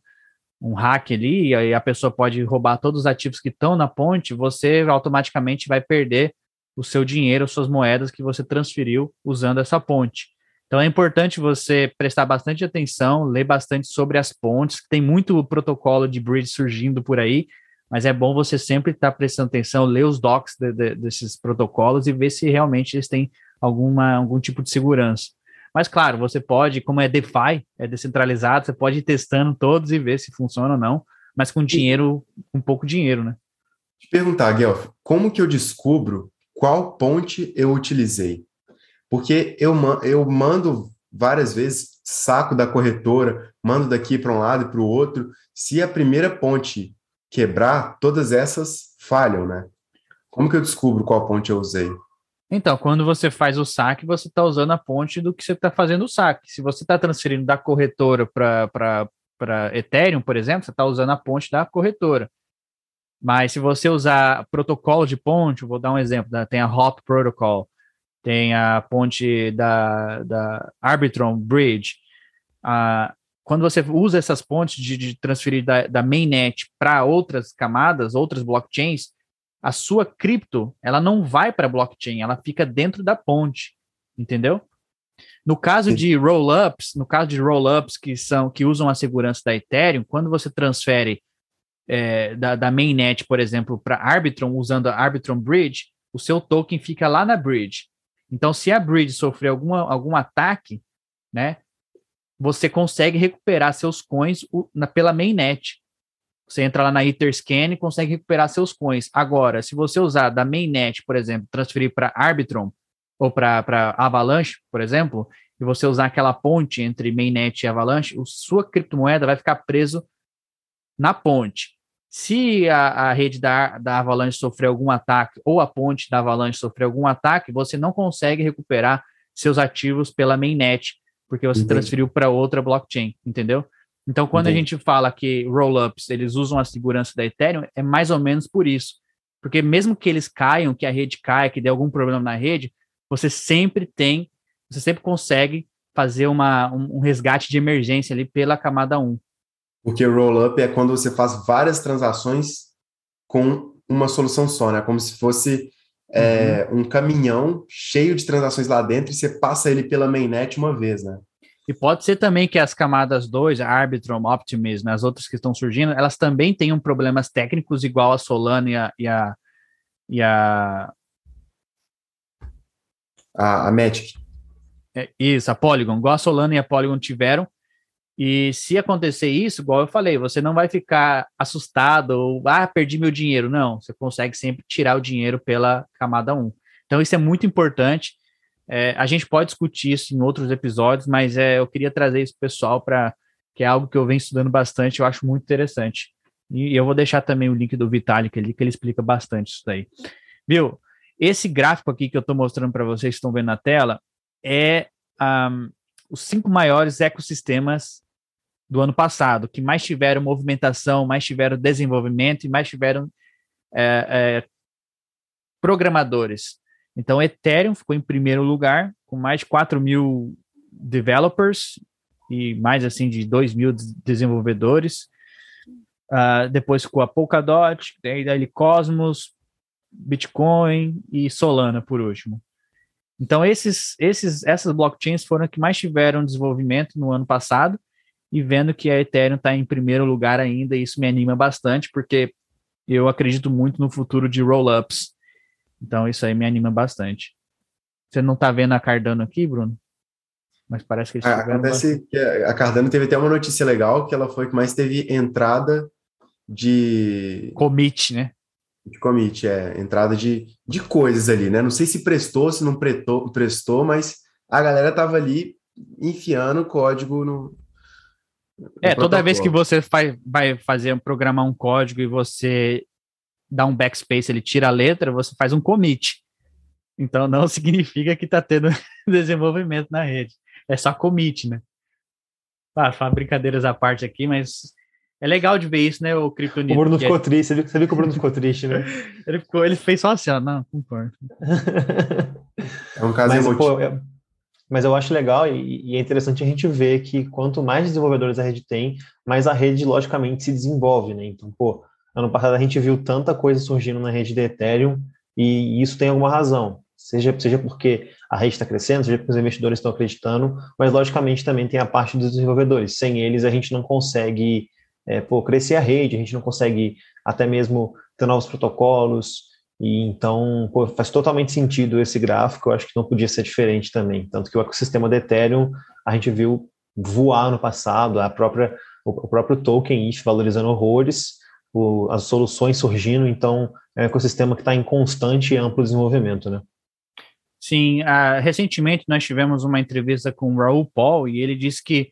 um hack ali, e aí a pessoa pode roubar todos os ativos que estão na ponte, você automaticamente vai perder o seu dinheiro, suas moedas que você transferiu usando essa ponte. Então é importante você prestar bastante atenção, ler bastante sobre as pontes, tem muito protocolo de bridge surgindo por aí, mas é bom você sempre estar prestando atenção, ler os docs de, de, desses protocolos e ver se realmente eles têm alguma, algum tipo de segurança. Mas, claro, você pode, como é DeFi, é descentralizado, você pode ir testando todos e ver se funciona ou não, mas com dinheiro, com pouco dinheiro, né? Te perguntar, Guelph, como que eu descubro qual ponte eu utilizei? Porque eu, eu mando várias vezes saco da corretora, mando daqui para um lado e para o outro. Se a primeira ponte quebrar, todas essas falham, né? Como que eu descubro qual ponte eu usei? Então, quando você faz o saque, você está usando a ponte do que você está fazendo o saque. Se você está transferindo da corretora para Ethereum, por exemplo, você está usando a ponte da corretora. Mas se você usar protocolo de ponte, vou dar um exemplo, né? tem a Hop Protocol, tem a ponte da, da Arbitrum Bridge. Ah, quando você usa essas pontes de, de transferir da, da mainnet para outras camadas, outras blockchains, a sua cripto, ela não vai para a blockchain, ela fica dentro da ponte, entendeu? No caso de roll-ups, no caso de roll-ups que são que usam a segurança da Ethereum, quando você transfere é, da, da mainnet, por exemplo, para Arbitrum usando a Arbitrum Bridge, o seu token fica lá na bridge. Então, se a bridge sofrer alguma, algum ataque, né, você consegue recuperar seus coins na, pela mainnet. Você entra lá na Etherscan e consegue recuperar seus coins. Agora, se você usar da mainnet, por exemplo, transferir para Arbitrum ou para Avalanche, por exemplo, e você usar aquela ponte entre mainnet e Avalanche, sua criptomoeda vai ficar preso na ponte. Se a, a rede da, da Avalanche sofrer algum ataque ou a ponte da Avalanche sofrer algum ataque, você não consegue recuperar seus ativos pela mainnet, porque você Entendi. transferiu para outra blockchain, entendeu? Então, quando Entendi. a gente fala que rollups eles usam a segurança da Ethereum, é mais ou menos por isso. Porque mesmo que eles caiam, que a rede caia, que dê algum problema na rede, você sempre tem, você sempre consegue fazer uma, um, um resgate de emergência ali pela camada 1. Porque rollup é quando você faz várias transações com uma solução só, né? Como se fosse é, uhum. um caminhão cheio de transações lá dentro e você passa ele pela mainnet uma vez, né? E pode ser também que as camadas 2, a Arbitrum, Optimism, as outras que estão surgindo, elas também tenham problemas técnicos igual a Solana e a. E a, e a... a, a Magic. É, isso, a Polygon, igual a Solana e a Polygon tiveram. E se acontecer isso, igual eu falei, você não vai ficar assustado ou, ah, perdi meu dinheiro. Não, você consegue sempre tirar o dinheiro pela camada 1. Então, isso é muito importante. É, a gente pode discutir isso em outros episódios, mas é, eu queria trazer isso pessoal para que é algo que eu venho estudando bastante, eu acho muito interessante. E, e eu vou deixar também o link do Vitalik ali, que ele explica bastante isso daí. Viu? Esse gráfico aqui que eu estou mostrando para vocês que estão vendo na tela é um, os cinco maiores ecossistemas do ano passado, que mais tiveram movimentação, mais tiveram desenvolvimento e mais tiveram é, é, programadores. Então, Ethereum ficou em primeiro lugar, com mais de 4 mil developers e mais assim de 2 mil desenvolvedores. Uh, depois ficou a Polkadot, daí, Cosmos, Bitcoin e Solana por último. Então, esses, esses, essas blockchains foram as que mais tiveram desenvolvimento no ano passado, e vendo que a Ethereum está em primeiro lugar ainda, isso me anima bastante, porque eu acredito muito no futuro de roll-ups. Então, isso aí me anima bastante. Você não está vendo a Cardano aqui, Bruno? Mas parece que eles tiveram. Acontece bastante... que a Cardano teve até uma notícia legal, que ela foi que mais teve entrada de. Commit, né? De commit, é. Entrada de, de coisas ali, né? Não sei se prestou, se não prestou, prestou, mas a galera tava ali enfiando código no. É, toda vez que você faz, vai fazer programar um código e você dá um backspace, ele tira a letra, você faz um commit. Então não significa que está tendo desenvolvimento na rede é só commit, né? Ah, brincadeiras à parte aqui, mas é legal de ver isso, né, o Kryptonito. O Bruno ficou é... triste, você viu, você viu que o Bruno ficou triste, né? ele, ficou, ele fez só assim, ó, não, concordo. é um caso mas, pô, é, mas eu acho legal e, e, é interessante a gente ver que quanto mais desenvolvedores a rede tem, mais a rede, logicamente, se desenvolve, né? Então, pô, ano passado a gente viu tanta coisa surgindo na rede de Ethereum e isso tem alguma razão seja, seja porque a rede está crescendo, seja porque os investidores estão acreditando, mas logicamente também tem a parte dos desenvolvedores. Sem eles a gente não consegue é, pô, crescer a rede, a gente não consegue até mesmo ter novos protocolos, e então pô, faz totalmente sentido esse gráfico, eu acho que não podia ser diferente também. Tanto que o ecossistema da Ethereum a gente viu voar no passado, a própria, o próprio token ETH valorizando horrores, o, as soluções surgindo, então é um ecossistema que está em constante e amplo desenvolvimento, né? Sim, uh, recentemente nós tivemos uma entrevista com o Raul Paul e ele disse que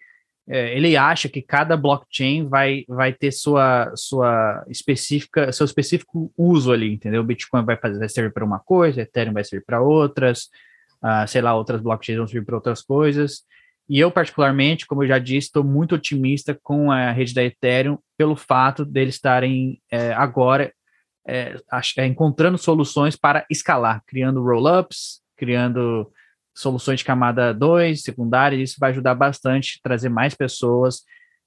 ele acha que cada blockchain vai, vai ter sua, sua específica, seu específico uso ali, entendeu? O Bitcoin vai, fazer, vai servir para uma coisa, Ethereum vai servir para outras, uh, sei lá, outras blockchains vão servir para outras coisas. E eu, particularmente, como eu já disse, estou muito otimista com a rede da Ethereum pelo fato deles estarem é, agora é, é, encontrando soluções para escalar, criando roll-ups, criando soluções de camada 2, secundária, isso vai ajudar bastante a trazer mais pessoas,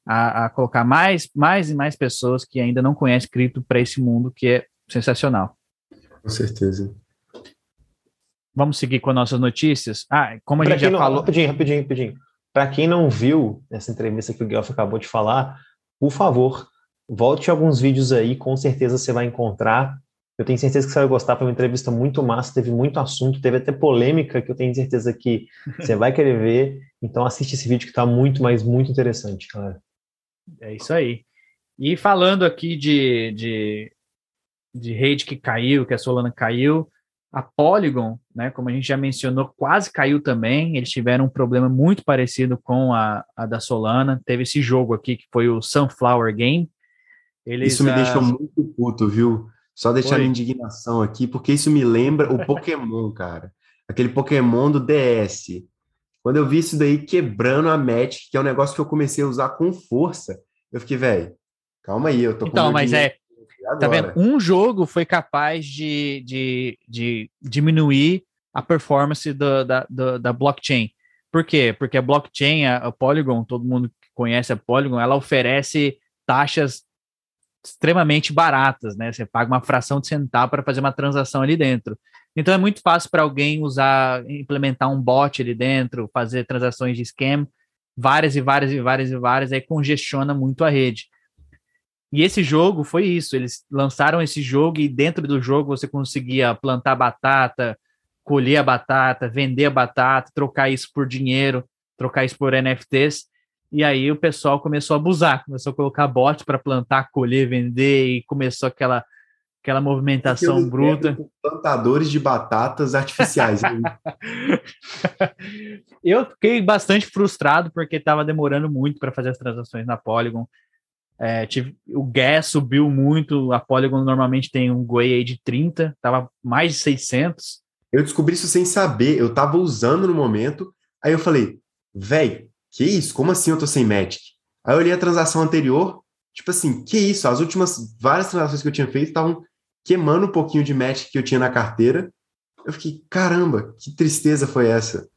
a, a, colocar mais, mais e mais pessoas que ainda não conhecem cripto para esse mundo que é sensacional. Com certeza. Vamos seguir com nossas notícias? Ah, como a pra gente já não, falou. Rapidinho, rapidinho, rapidinho. Para quem não viu essa entrevista que o Guelph acabou de falar, por favor, volte alguns vídeos aí, com certeza você vai encontrar eu tenho certeza que você vai gostar, foi uma entrevista muito massa, teve muito assunto, teve até polêmica que eu tenho certeza que você vai querer ver. Então assiste esse vídeo que está muito, mas muito interessante, cara. É isso aí. E falando aqui de, de, de rede que caiu, que a Solana caiu, a Polygon, né, como a gente já mencionou, quase caiu também. Eles tiveram um problema muito parecido com a, a da Solana. Teve esse jogo aqui que foi o Sunflower Game. Eles, Isso me uh... deixou muito puto, viu? Só deixar Oi. a indignação aqui, porque isso me lembra o Pokémon, cara. Aquele Pokémon do DS. Quando eu vi isso daí quebrando a Magic, que é um negócio que eu comecei a usar com força, eu fiquei, velho, calma aí, eu tô Então, mas é. Tá vendo? Um jogo foi capaz de, de, de diminuir a performance do, da, do, da blockchain. Por quê? Porque a blockchain, a, a Polygon, todo mundo que conhece a Polygon, ela oferece taxas extremamente baratas, né? Você paga uma fração de centavo para fazer uma transação ali dentro. Então é muito fácil para alguém usar, implementar um bot ali dentro, fazer transações de scam, várias e várias e várias e várias, aí congestiona muito a rede. E esse jogo foi isso, eles lançaram esse jogo e dentro do jogo você conseguia plantar batata, colher a batata, vender a batata, trocar isso por dinheiro, trocar isso por NFTs. E aí o pessoal começou a abusar, começou a colocar bot para plantar, colher, vender e começou aquela aquela movimentação bruta. Plantadores de batatas artificiais. eu fiquei bastante frustrado porque estava demorando muito para fazer as transações na Polygon. É, tive, o gas subiu muito, a Polygon normalmente tem um GUI de 30, estava mais de 600. Eu descobri isso sem saber, eu estava usando no momento, aí eu falei, velho, que isso? Como assim eu tô sem Magic? Aí eu olhei a transação anterior, tipo assim, que isso? As últimas várias transações que eu tinha feito estavam queimando um pouquinho de Magic que eu tinha na carteira. Eu fiquei, caramba, que tristeza foi essa?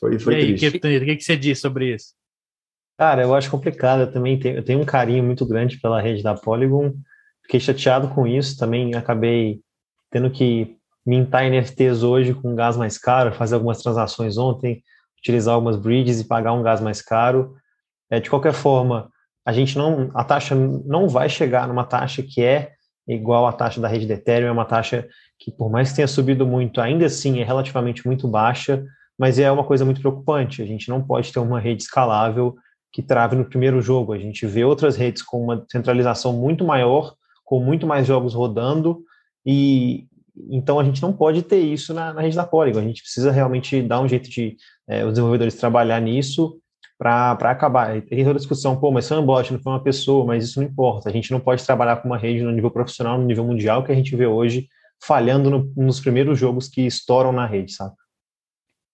Foi, foi e aí, triste. o que, que você diz sobre isso? Cara, eu acho complicado. Eu também tenho, eu tenho um carinho muito grande pela rede da Polygon. Fiquei chateado com isso. Também acabei tendo que mintar NFTs hoje com gás mais caro, fazer algumas transações ontem, utilizar algumas bridges e pagar um gás mais caro. É, de qualquer forma, a gente não, a taxa não vai chegar numa taxa que é igual à taxa da rede de Ethereum, é uma taxa que, por mais que tenha subido muito, ainda assim é relativamente muito baixa, mas é uma coisa muito preocupante. A gente não pode ter uma rede escalável que trave no primeiro jogo. A gente vê outras redes com uma centralização muito maior, com muito mais jogos rodando, e então a gente não pode ter isso na, na rede da Polygon. A gente precisa realmente dar um jeito de é, os desenvolvedores trabalhar nisso para acabar. Tem toda a discussão, pô, mas foi um bot, não foi uma pessoa, mas isso não importa. A gente não pode trabalhar com uma rede no nível profissional, no nível mundial, que a gente vê hoje falhando no, nos primeiros jogos que estouram na rede, sabe?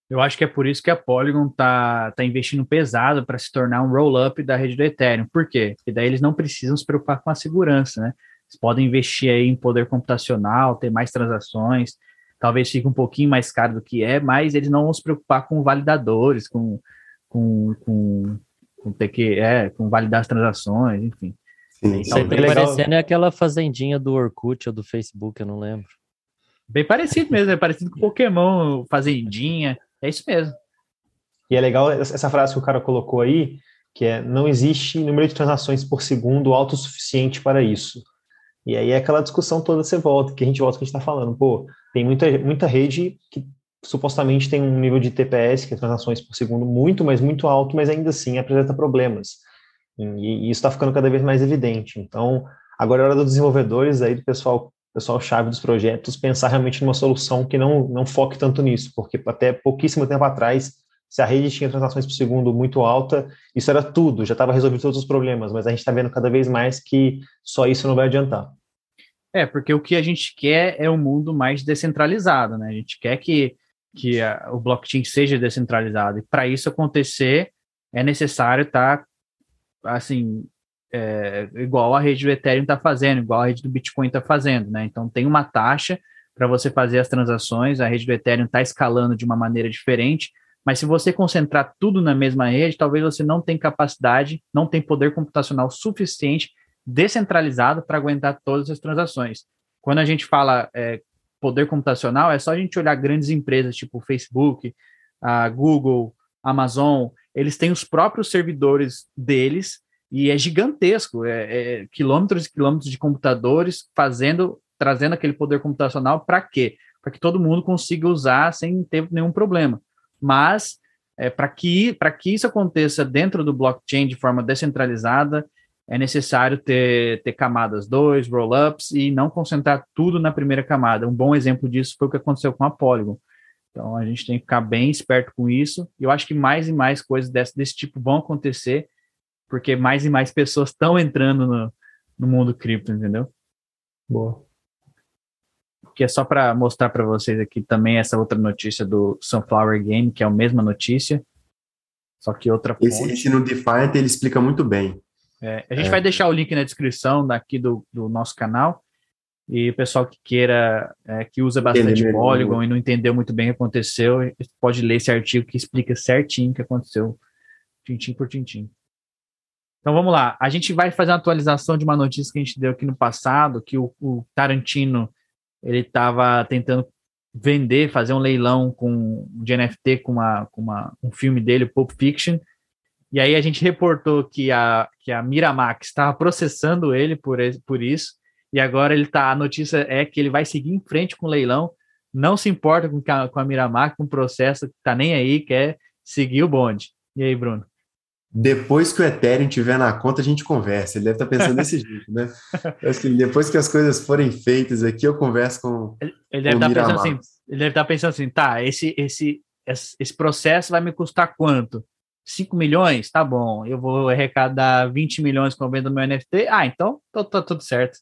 Eu acho que é por isso que a Polygon tá, tá investindo pesado para se tornar um roll-up da rede do Ethereum. Por quê? Porque daí eles não precisam se preocupar com a segurança, né? Eles podem investir aí em poder computacional, ter mais transações, talvez fique um pouquinho mais caro do que é, mas eles não vão se preocupar com validadores, com, com, com, com ter que, é, com validar as transações, enfim. Sim, Isso aí tá parecendo é aquela fazendinha do Orkut ou do Facebook, eu não lembro. Bem parecido mesmo, é parecido com Pokémon, Fazendinha, é isso mesmo. E é legal essa frase que o cara colocou aí, que é não existe número de transações por segundo alto o suficiente para isso. E aí é aquela discussão toda você volta, que a gente volta que a gente está falando. Pô, tem muita, muita rede que supostamente tem um nível de TPS, que é transações por segundo, muito, mas muito alto, mas ainda assim apresenta problemas. E, e isso está ficando cada vez mais evidente. Então, agora é hora dos desenvolvedores, aí do pessoal, pessoal chave dos projetos, pensar realmente numa solução que não, não foque tanto nisso, porque até pouquíssimo tempo atrás, se a rede tinha transações por segundo muito alta, isso era tudo, já estava resolvido todos os problemas, mas a gente está vendo cada vez mais que só isso não vai adiantar. É, porque o que a gente quer é um mundo mais descentralizado, né? A gente quer que que a, o blockchain seja descentralizado. E para isso acontecer, é necessário estar, tá, assim, é, igual a rede do Ethereum está fazendo, igual a rede do Bitcoin está fazendo, né? Então tem uma taxa para você fazer as transações, a rede do Ethereum está escalando de uma maneira diferente, mas se você concentrar tudo na mesma rede, talvez você não tenha capacidade, não tenha poder computacional suficiente descentralizado para aguentar todas as transações. Quando a gente fala é, poder computacional, é só a gente olhar grandes empresas tipo Facebook, a Google, Amazon, eles têm os próprios servidores deles e é gigantesco, é, é quilômetros e quilômetros de computadores fazendo, trazendo aquele poder computacional para quê? Para que todo mundo consiga usar sem ter nenhum problema. Mas é, para que, que isso aconteça dentro do blockchain de forma descentralizada, é necessário ter, ter camadas 2, roll-ups e não concentrar tudo na primeira camada. Um bom exemplo disso foi o que aconteceu com a Polygon. Então a gente tem que ficar bem esperto com isso. E eu acho que mais e mais coisas desse, desse tipo vão acontecer, porque mais e mais pessoas estão entrando no, no mundo cripto, entendeu? Boa. Que é só para mostrar para vocês aqui também essa outra notícia do Sunflower Game, que é a mesma notícia, só que outra Esse, esse no Defiant ele explica muito bem. É, a gente é. vai deixar o link na descrição daqui do, do nosso canal. E o pessoal que queira, é, que usa bastante Polygon e não entendeu muito bem o que aconteceu, pode ler esse artigo que explica certinho o que aconteceu, tintim por tintim. Então vamos lá, a gente vai fazer uma atualização de uma notícia que a gente deu aqui no passado, que o, o Tarantino ele estava tentando vender, fazer um leilão com de NFT com, uma, com uma, um filme dele, Pulp Fiction, e aí a gente reportou que a, que a Miramax estava processando ele por, por isso, e agora ele tá, a notícia é que ele vai seguir em frente com o leilão, não se importa com a, com a Miramax, com o processo, tá nem aí, quer seguir o bonde. E aí, Bruno? Depois que o Ethereum tiver na conta, a gente conversa. Ele deve estar tá pensando desse jeito, né? Assim, depois que as coisas forem feitas aqui, eu converso com. Ele, ele deve estar tá pensando assim. Ele deve estar tá pensando assim, tá? Esse, esse, esse processo vai me custar quanto? 5 milhões, tá bom. Eu vou arrecadar 20 milhões com a venda do meu NFT. Ah, então tá, tá, tudo certo.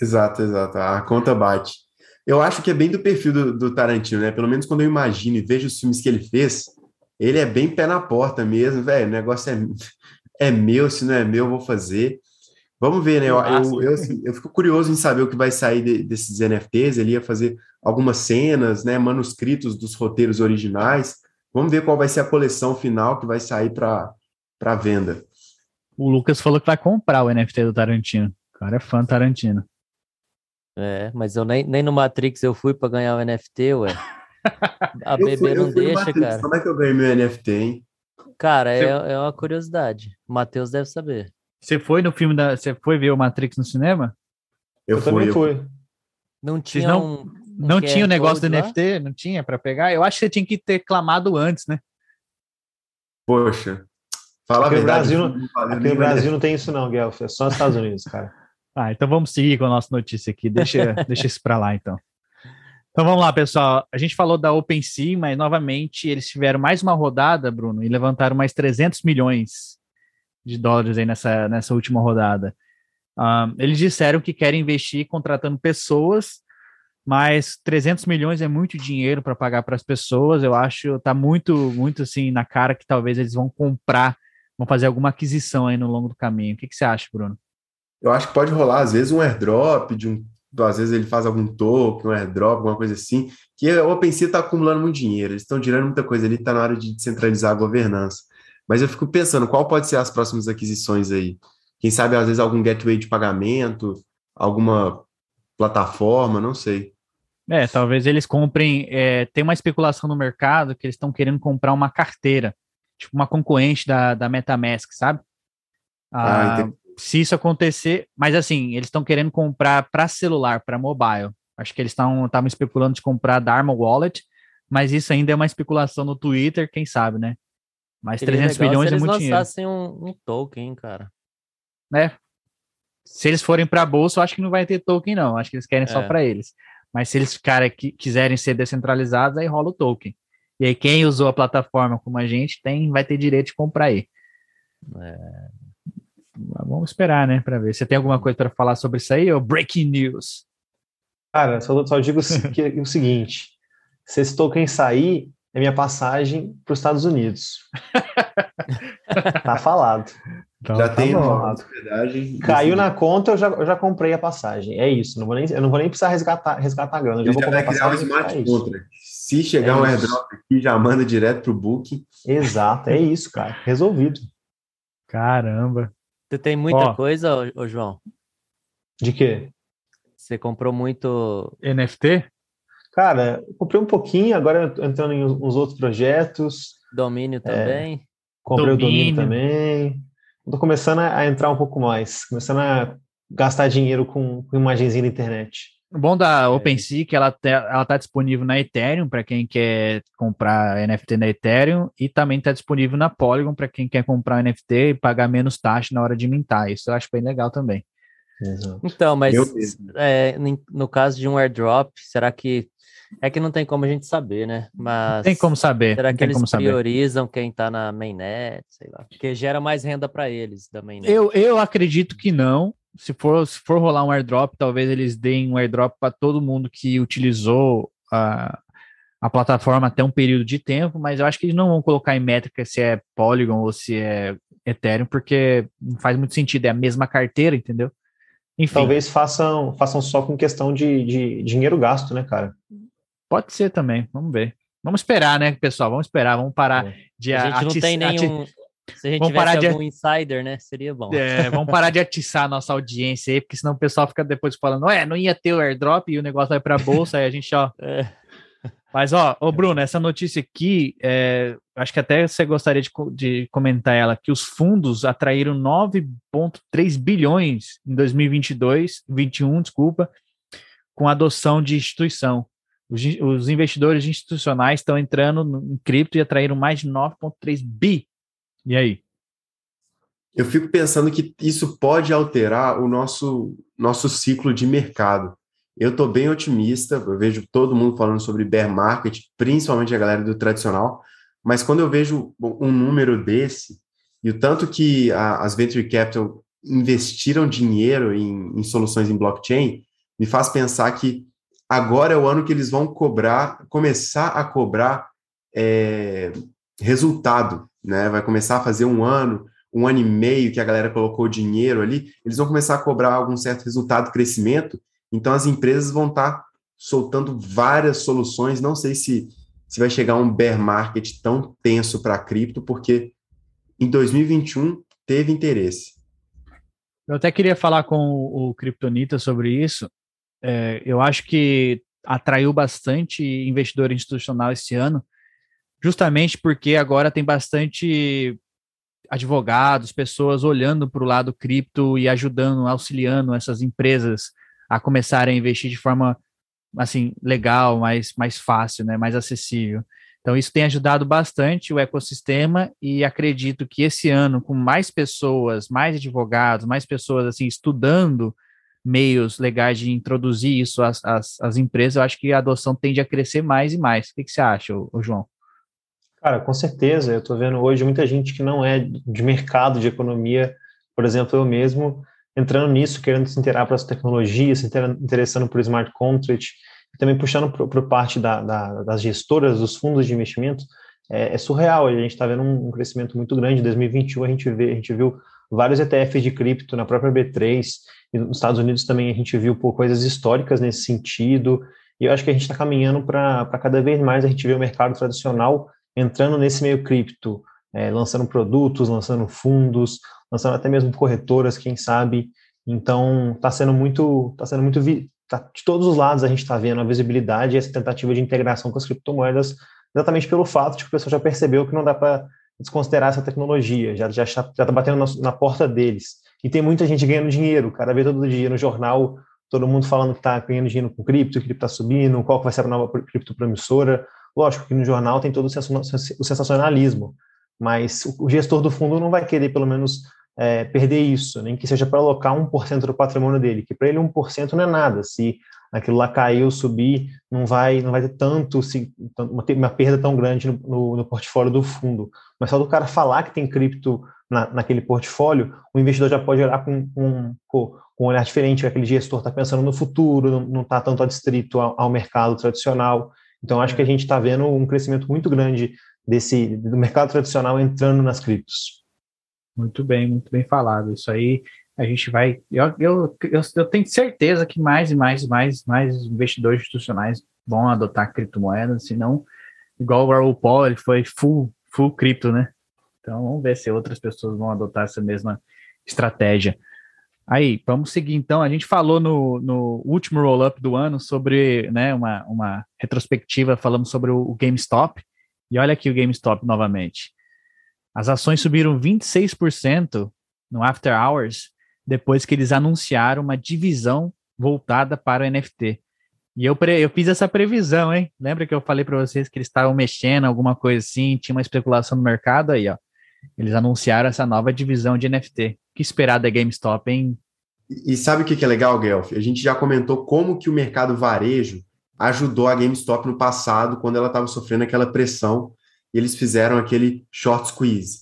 Exato, exato. A conta bate. Eu acho que é bem do perfil do, do, Tarantino, né? Pelo menos quando eu imagino e vejo os filmes que ele fez, ele é bem pé na porta mesmo, velho. O negócio é, é meu, se não é meu, eu vou fazer. Vamos ver, né? Eu, eu, eu, assim, eu, fico curioso em saber o que vai sair de, desses NFTs. Ele ia fazer algumas cenas, né? Manuscritos dos roteiros originais. Vamos ver qual vai ser a coleção final que vai sair para venda. O Lucas falou que vai comprar o NFT do Tarantino. O cara é fã do Tarantino. É, mas eu nem, nem no Matrix eu fui para ganhar o NFT, ué. A bebê não deixa, Matrix. cara. Como é que eu ganhei meu NFT, hein? Cara, é, é uma curiosidade. O Matheus deve saber. Você foi no filme da. Você foi ver o Matrix no cinema? Eu, eu fui, também eu fui. Não tinha não, um, não tinha o negócio do lá? NFT? Não tinha para pegar? Eu acho que você tinha que ter clamado antes, né? Poxa. Fala aqui a verdade. No Brasil, não, aqui no Brasil não tem isso, não, Guelph. É só nos Estados Unidos, cara. Ah, então vamos seguir com a nossa notícia aqui. Deixa, deixa isso para lá, então. Então vamos lá, pessoal. A gente falou da OpenSea, mas novamente eles tiveram mais uma rodada, Bruno, e levantaram mais 300 milhões de dólares aí nessa, nessa última rodada. Um, eles disseram que querem investir contratando pessoas, mas 300 milhões é muito dinheiro para pagar para as pessoas. Eu acho tá muito, muito assim na cara que talvez eles vão comprar, vão fazer alguma aquisição aí no longo do caminho. O que, que você acha, Bruno? Eu acho que pode rolar às vezes um airdrop de um às vezes ele faz algum token, um airdrop, alguma coisa assim, que o OpenSea está acumulando muito dinheiro, eles estão tirando muita coisa ali, está na hora de descentralizar a governança. Mas eu fico pensando, qual pode ser as próximas aquisições aí? Quem sabe, às vezes, algum gateway de pagamento, alguma plataforma, não sei. É, talvez eles comprem. É, tem uma especulação no mercado que eles estão querendo comprar uma carteira, tipo uma concorrente da, da MetaMask, sabe? Ah, ah se isso acontecer, mas assim, eles estão querendo comprar para celular, para mobile. Acho que eles estavam especulando de comprar da Arma Wallet, mas isso ainda é uma especulação no Twitter, quem sabe, né? Mas Seria 300 milhões é muito dinheiro. Se eles lançassem um, um token, cara. Né? Se eles forem para a bolsa, eu acho que não vai ter token, não. Acho que eles querem é. só para eles. Mas se eles cara, que, quiserem ser descentralizados, aí rola o token. E aí quem usou a plataforma como a gente tem, vai ter direito de comprar aí. É. Vamos esperar, né, para ver. Você tem alguma coisa para falar sobre isso aí ou breaking news? Cara, só, só digo que, o seguinte: se esse token sair, é minha passagem para os Estados Unidos. tá falado. Então, já tá tem uma Caiu na conta, eu já, eu já comprei a passagem. É isso. Não vou nem, eu não vou nem precisar resgatar, resgatar a grana. Eu já vou comprar vai criar um smart contract. Se chegar é um airdrop aqui, já manda direto pro book. Exato, é isso, cara. Resolvido. Caramba. Você tem muita Ó, coisa, ô, João? De quê? Você comprou muito NFT? Cara, comprei um pouquinho, agora entrando em uns outros projetos. Domínio é, também. É, comprei domínio. o domínio também. Estou começando a entrar um pouco mais, começando a gastar dinheiro com, com imagenzinha na internet. O bom da é. OpenSea é que ela ela está disponível na Ethereum para quem quer comprar NFT na Ethereum e também está disponível na Polygon para quem quer comprar NFT e pagar menos taxa na hora de mintar. Isso eu acho bem legal também. Exato. Então, mas é, no caso de um airdrop, será que é que não tem como a gente saber, né? Mas tem como saber. Será que eles priorizam saber. quem está na mainnet, sei lá, porque gera mais renda para eles da mainnet? Eu, eu acredito que não, se for, se for rolar um airdrop, talvez eles deem um airdrop para todo mundo que utilizou a, a plataforma até um período de tempo, mas eu acho que eles não vão colocar em métrica se é Polygon ou se é Ethereum, porque não faz muito sentido, é a mesma carteira, entendeu? Enfim. Talvez façam, façam só com questão de, de dinheiro gasto, né, cara? Pode ser também, vamos ver. Vamos esperar, né, pessoal? Vamos esperar, vamos parar é. de A gente não tem nenhum, se a gente vamos parar de algum insider, né? Seria bom. É, vamos parar de atiçar a nossa audiência aí, porque senão o pessoal fica depois falando, ué, não ia ter o airdrop e o negócio vai para a bolsa, aí a gente, ó. É. Mas, ó, ô Bruno, essa notícia aqui, é, acho que até você gostaria de, de comentar ela, que os fundos atraíram 9,3 bilhões em 2022, 21, desculpa, com adoção de instituição. Os, os investidores institucionais estão entrando em cripto e atraíram mais de 9,3 bi e aí? Eu fico pensando que isso pode alterar o nosso, nosso ciclo de mercado. Eu estou bem otimista, eu vejo todo mundo falando sobre bear market, principalmente a galera do tradicional, mas quando eu vejo um número desse, e o tanto que a, as venture capital investiram dinheiro em, em soluções em blockchain, me faz pensar que agora é o ano que eles vão cobrar, começar a cobrar é, resultado né? Vai começar a fazer um ano, um ano e meio que a galera colocou dinheiro ali, eles vão começar a cobrar algum certo resultado, crescimento. Então as empresas vão estar tá soltando várias soluções. Não sei se, se vai chegar um bear market tão tenso para cripto, porque em 2021 teve interesse. Eu até queria falar com o Kryptonita sobre isso. É, eu acho que atraiu bastante investidor institucional esse ano, justamente porque agora tem bastante advogados, pessoas olhando para o lado cripto e ajudando, auxiliando essas empresas a começarem a investir de forma assim legal, mais, mais fácil, né, mais acessível. Então isso tem ajudado bastante o ecossistema e acredito que esse ano com mais pessoas, mais advogados, mais pessoas assim estudando meios legais de introduzir isso às, às, às empresas, eu acho que a adoção tende a crescer mais e mais. O que, que você acha, ô, ô João? Cara, com certeza. Eu estou vendo hoje muita gente que não é de mercado, de economia, por exemplo, eu mesmo, entrando nisso, querendo se interar para as tecnologias, se interessando por smart contract, e também puxando para parte da, da, das gestoras, dos fundos de investimento, é, é surreal. A gente está vendo um, um, crescimento muito grande. Em 2021 a gente, vê, a gente viu vários ETFs de cripto na própria B3, e nos Estados Unidos também a gente viu por coisas históricas nesse sentido, e eu acho que a gente está caminhando para cada vez mais a gente ver o mercado tradicional entrando nesse meio cripto, é, lançando produtos, lançando fundos, lançando até mesmo corretoras, quem sabe. Então, está sendo muito, está sendo muito tá, de todos os lados a gente está vendo a visibilidade e essa tentativa de integração com as criptomoedas, exatamente pelo fato de que o pessoal já percebeu que não dá para desconsiderar essa tecnologia, já já está batendo na, na, porta deles. E tem muita gente ganhando dinheiro, cada vez todo dia no jornal, todo mundo falando que está ganhando dinheiro com cripto, que cripto está subindo, qual vai ser a nova cripto promissora. Lógico que no jornal tem todo o sensacionalismo, mas o gestor do fundo não vai querer, pelo menos, é, perder isso, nem que seja para alocar 1% do patrimônio dele, que para ele 1% não é nada. Se aquilo lá caiu, subir, não vai, não vai ter tanto, se, uma, perda tão grande no, no, no, portfólio do fundo. Mas só do cara falar que tem cripto na, naquele portfólio, o investidor já pode olhar com, com, com um olhar diferente, aquele gestor está pensando no futuro, não está tanto adstrito ao, ao mercado tradicional. Então, acho que a gente está vendo um crescimento muito grande desse do mercado tradicional entrando nas criptos. Muito bem, muito bem falado. Isso aí a gente vai. Eu, eu, eu, eu tenho certeza que mais e mais, mais, mais investidores institucionais vão adotar criptomoedas, senão, igual o Raul Paul, ele foi full, full cripto, né? Então vamos ver se outras pessoas vão adotar essa mesma estratégia. Aí, vamos seguir então. A gente falou no, no último roll-up do ano sobre né, uma, uma retrospectiva, falamos sobre o, o GameStop. E olha aqui o GameStop novamente. As ações subiram 26% no After Hours depois que eles anunciaram uma divisão voltada para o NFT. E eu, eu fiz essa previsão, hein? Lembra que eu falei para vocês que eles estavam mexendo, alguma coisa assim, tinha uma especulação no mercado aí, ó. Eles anunciaram essa nova divisão de NFT. Que esperar da GameStop, hein? E sabe o que é legal, Guelph? A gente já comentou como que o mercado varejo ajudou a GameStop no passado, quando ela estava sofrendo aquela pressão, e eles fizeram aquele short squeeze.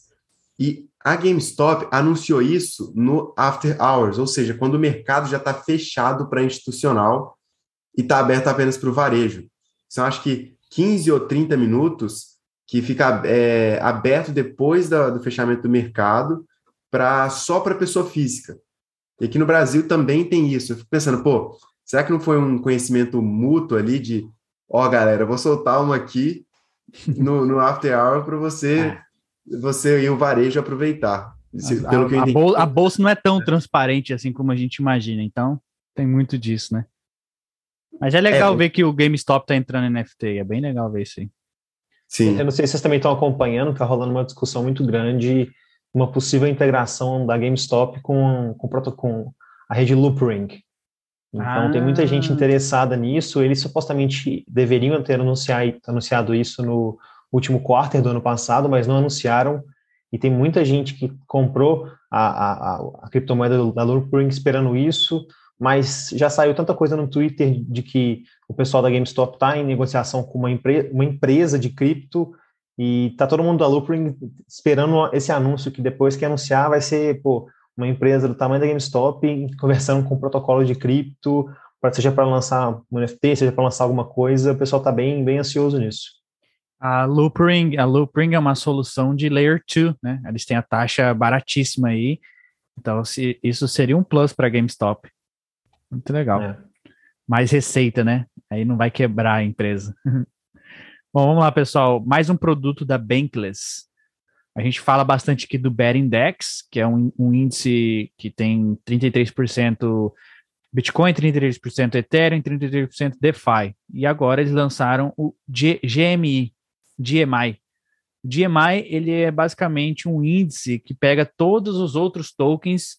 E a GameStop anunciou isso no After Hours, ou seja, quando o mercado já está fechado para institucional e está aberto apenas para o varejo. Então, acho que 15 ou 30 minutos que fica é, aberto depois da, do fechamento do mercado para só para pessoa física. E aqui no Brasil também tem isso. Eu fico pensando, pô, será que não foi um conhecimento mútuo ali de, ó, oh, galera, vou soltar uma aqui no, no After Hour para você, é. você e o varejo aproveitar. A, pelo que a, bolsa, a bolsa não é tão transparente assim como a gente imagina, então tem muito disso, né? Mas é legal é, ver que o GameStop tá entrando em NFT, é bem legal ver isso aí. Sim. Eu não sei se vocês também estão acompanhando, está rolando uma discussão muito grande, uma possível integração da GameStop com, com, com a rede Loopring. Então, ah. tem muita gente ah. interessada nisso. Eles supostamente deveriam ter anunciado, anunciado isso no último quarto do ano passado, mas não anunciaram. E tem muita gente que comprou a, a, a criptomoeda da Loopring esperando isso mas já saiu tanta coisa no Twitter de que o pessoal da GameStop está em negociação com uma, empre uma empresa de cripto e tá todo mundo da Loopring esperando esse anúncio que depois que anunciar vai ser pô, uma empresa do tamanho da GameStop conversando com um protocolo de cripto, seja para lançar um NFT, seja para lançar alguma coisa, o pessoal está bem, bem ansioso nisso. A Loopring, a Loopring é uma solução de Layer 2, né? Eles têm a taxa baratíssima aí, então se, isso seria um plus para a GameStop. Muito legal. É. Mais receita, né? Aí não vai quebrar a empresa. Bom, vamos lá, pessoal. Mais um produto da Bankless. A gente fala bastante aqui do Bear Index, que é um, um índice que tem 33% Bitcoin 33%, Ethereum 33% DeFi. E agora eles lançaram o G GMI, GMI. O GMI ele é basicamente um índice que pega todos os outros tokens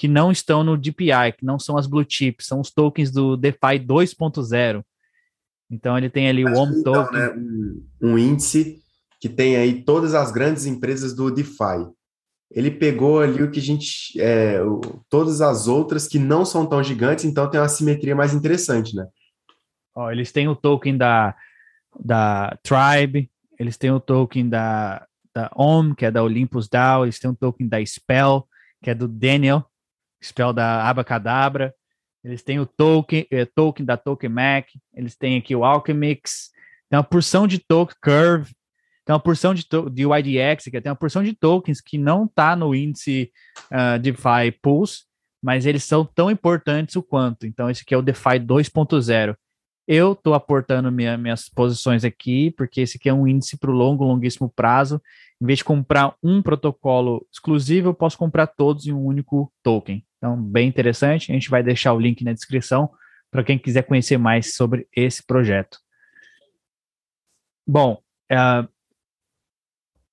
que não estão no DPI, que não são as blue chips, são os tokens do DeFi 2.0. Então ele tem ali o OM então, token. Né, um, um índice que tem aí todas as grandes empresas do DeFi ele pegou ali o que a gente. É, o, todas as outras que não são tão gigantes, então tem uma simetria mais interessante, né? Ó, eles têm o token da, da Tribe, eles têm o token da, da OM, que é da Olympus DAO, eles têm o token da Spell, que é do Daniel, Spell da Abacadabra, eles têm o token, é, token da Token Mac, eles têm aqui o Alchemix, tem uma porção de token Curve, tem uma porção de, de UIDX, que tem uma porção de tokens que não está no índice uh, DeFi Pulse, mas eles são tão importantes o quanto. Então, esse aqui é o DeFi 2.0. Eu estou aportando minha, minhas posições aqui, porque esse aqui é um índice para o longo, longuíssimo prazo. Em vez de comprar um protocolo exclusivo, eu posso comprar todos em um único token. Então, bem interessante. A gente vai deixar o link na descrição para quem quiser conhecer mais sobre esse projeto. Bom, uh,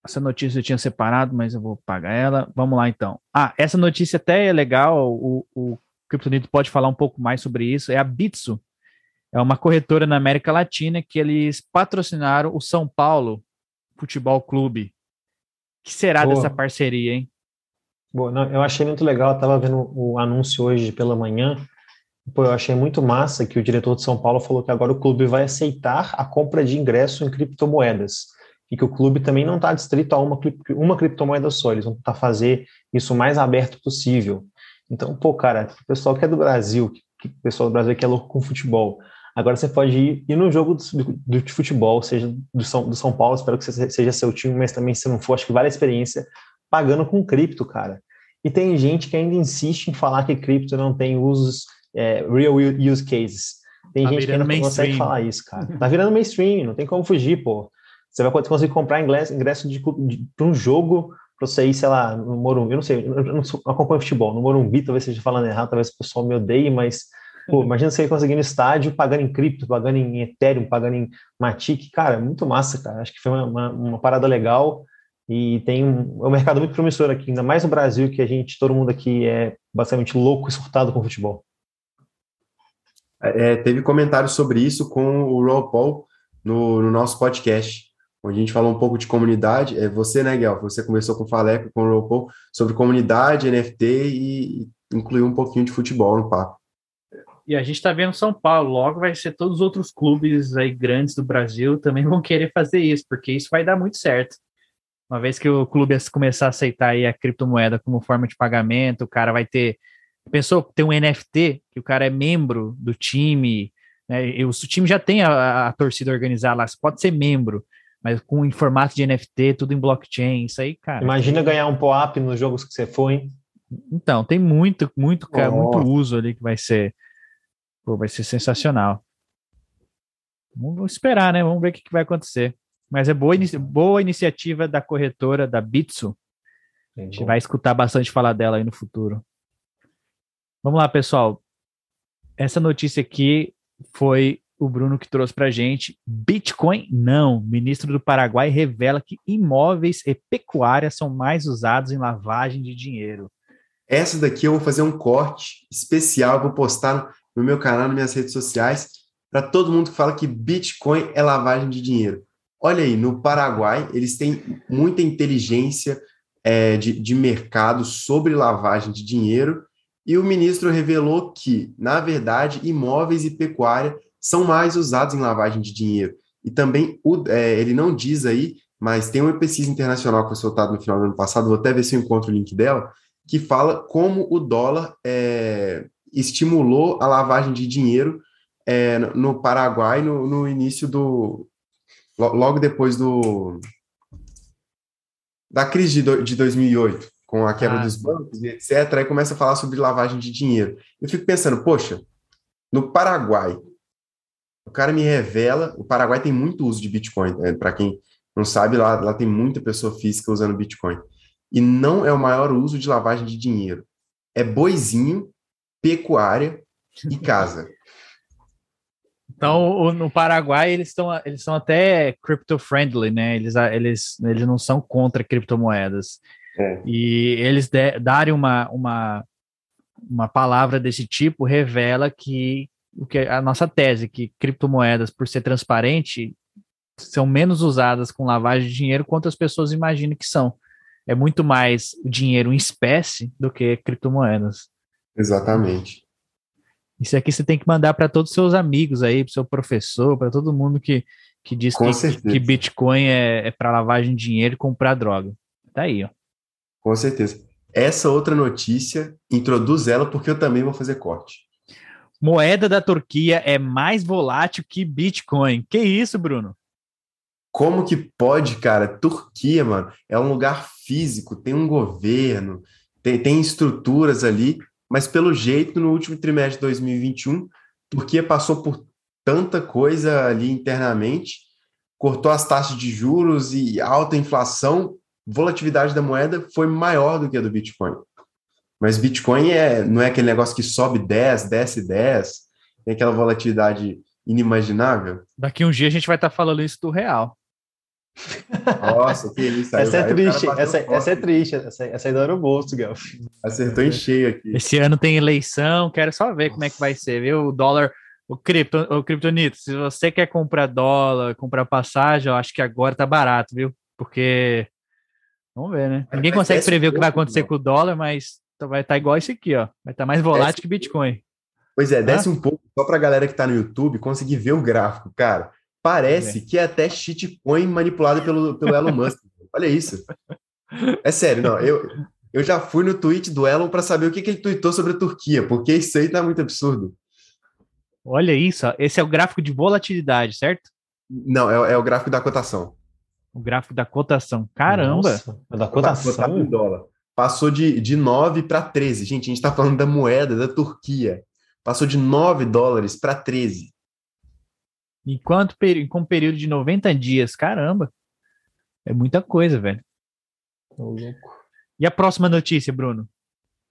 essa notícia eu tinha separado, mas eu vou pagar ela. Vamos lá então. Ah, essa notícia até é legal. O, o Kryptonito pode falar um pouco mais sobre isso. É a Bitso. É uma corretora na América Latina que eles patrocinaram o São Paulo Futebol Clube. O que será Boa. dessa parceria, hein? Boa, não, eu achei muito legal. Eu tava vendo o anúncio hoje pela manhã. Pô, eu achei muito massa que o diretor de São Paulo falou que agora o clube vai aceitar a compra de ingresso em criptomoedas e que o clube também não está distrito a uma, uma criptomoeda só, eles vão tentar fazer isso o mais aberto possível. Então, pô, cara, o pessoal que é do Brasil, o pessoal do Brasil que é louco com futebol, agora você pode ir, ir no jogo do, de futebol, seja do São, do São Paulo, espero que seja seu time, mas também se não for, acho que vale a experiência, pagando com cripto, cara. E tem gente que ainda insiste em falar que cripto não tem usos, é, real use cases. Tem tá gente que ainda não consegue falar isso, cara. Tá virando mainstream, não tem como fugir, pô. Você vai conseguir comprar ingresso, ingresso de, de para um jogo para você ir, sei lá, no Morumbi, eu não sei, eu não acompanho futebol, no Morumbi, talvez esteja falando errado, talvez o pessoal me odeie, mas, pô, imagina você conseguir no estádio pagando em cripto, pagando em Ethereum, pagando em Matic, cara, muito massa, cara, acho que foi uma, uma, uma parada legal e tem um, é um mercado muito promissor aqui, ainda mais no Brasil, que a gente, todo mundo aqui é basicamente louco e surtado com futebol. É, teve comentários sobre isso com o Raw Paul no, no nosso podcast onde a gente falou um pouco de comunidade. É você, né, Guel? Você conversou com o Faleco, com o RuPaul, sobre comunidade, NFT e incluiu um pouquinho de futebol no papo. E a gente está vendo São Paulo, logo vai ser todos os outros clubes aí grandes do Brasil também vão querer fazer isso, porque isso vai dar muito certo. Uma vez que o clube começar a aceitar aí a criptomoeda como forma de pagamento, o cara vai ter. Pensou ter um NFT, que o cara é membro do time, né? E o time já tem a, a, torcida organizada lá, você pode ser membro mas com em formato de NFT, tudo em blockchain, isso aí, cara. Imagina ganhar um POAP nos jogos que você for, hein? Então, tem muito, muito, cara, muito uso ali que vai ser, pô, vai ser sensacional. Vamos esperar, né? Vamos ver o que vai acontecer. Mas é boa, inici boa iniciativa da corretora da Bitsu. A gente vai escutar bastante falar dela aí no futuro. Vamos lá, pessoal. Essa notícia aqui foi o Bruno que trouxe para gente. Bitcoin, não. Ministro do Paraguai revela que imóveis e pecuária são mais usados em lavagem de dinheiro. Essa daqui eu vou fazer um corte especial, vou postar no meu canal, nas minhas redes sociais, para todo mundo que fala que Bitcoin é lavagem de dinheiro. Olha aí, no Paraguai, eles têm muita inteligência é, de, de mercado sobre lavagem de dinheiro, e o ministro revelou que, na verdade, imóveis e pecuária são mais usados em lavagem de dinheiro. E também, o, é, ele não diz aí, mas tem uma pesquisa internacional que foi soltada no final do ano passado, vou até ver se eu encontro o link dela, que fala como o dólar é, estimulou a lavagem de dinheiro é, no Paraguai no, no início do. Logo depois do. da crise de, de 2008, com a quebra ah, dos bancos, etc. Aí começa a falar sobre lavagem de dinheiro. Eu fico pensando, poxa, no Paraguai, o cara me revela, o Paraguai tem muito uso de Bitcoin, né? para quem não sabe, lá, lá tem muita pessoa física usando Bitcoin. E não é o maior uso de lavagem de dinheiro. É boizinho, pecuária e casa. Então, no Paraguai, eles estão eles são até crypto-friendly, né? Eles, eles, eles não são contra criptomoedas. É. E eles de, darem uma, uma, uma palavra desse tipo revela que o que a nossa tese, que criptomoedas, por ser transparente, são menos usadas com lavagem de dinheiro quanto as pessoas imaginam que são. É muito mais dinheiro em espécie do que criptomoedas. Exatamente. Isso aqui você tem que mandar para todos os seus amigos aí, para seu professor, para todo mundo que, que diz que, que, Bitcoin é, é para lavagem de dinheiro e comprar droga. Tá aí, ó. Com certeza. Essa outra notícia, introduz ela porque eu também vou fazer corte. Moeda da Turquia é mais volátil que Bitcoin. Que isso, Bruno? Como que pode, cara? Turquia, mano, é um lugar físico, tem um governo, tem, tem estruturas ali mas pelo jeito, no último trimestre de 2021, Turquia passou por tanta coisa ali internamente, cortou as taxas de juros e alta inflação, volatilidade da moeda foi maior do que a do Bitcoin. Mas Bitcoin é, não é aquele negócio que sobe 10, desce 10, tem aquela volatilidade inimaginável. Daqui um dia a gente vai estar falando isso do real. Nossa, que isso. Essa, é triste, essa, essa é triste, essa, essa aí dá no bolso, Gal. Acertou em cheio aqui. Esse ano tem eleição, quero só ver Nossa. como é que vai ser, viu? O dólar, o cripto, o criptonito, se você quer comprar dólar, comprar passagem, eu acho que agora tá barato, viu? Porque vamos ver, né? Ninguém consegue prever o que vai acontecer com o dólar, mas vai estar tá igual esse aqui, ó. Vai estar tá mais volátil que Bitcoin. Pois é, desce ah? um pouco só pra galera que tá no YouTube conseguir ver o gráfico, cara. Parece que é até shitcoin manipulado pelo, pelo Elon Musk. Olha isso. É sério, não. Eu, eu já fui no tweet do Elon para saber o que, que ele tweetou sobre a Turquia, porque isso aí tá muito absurdo. Olha isso, esse é o gráfico de volatilidade, certo? Não, é, é o gráfico da cotação. O gráfico da cotação. Caramba! Nossa, é da cotação. dólar. Passou de, de 9 para 13. Gente, a gente está falando da moeda da Turquia. Passou de 9 dólares para 13. Em quanto com um período de 90 dias? Caramba! É muita coisa, velho. louco. E a próxima notícia, Bruno?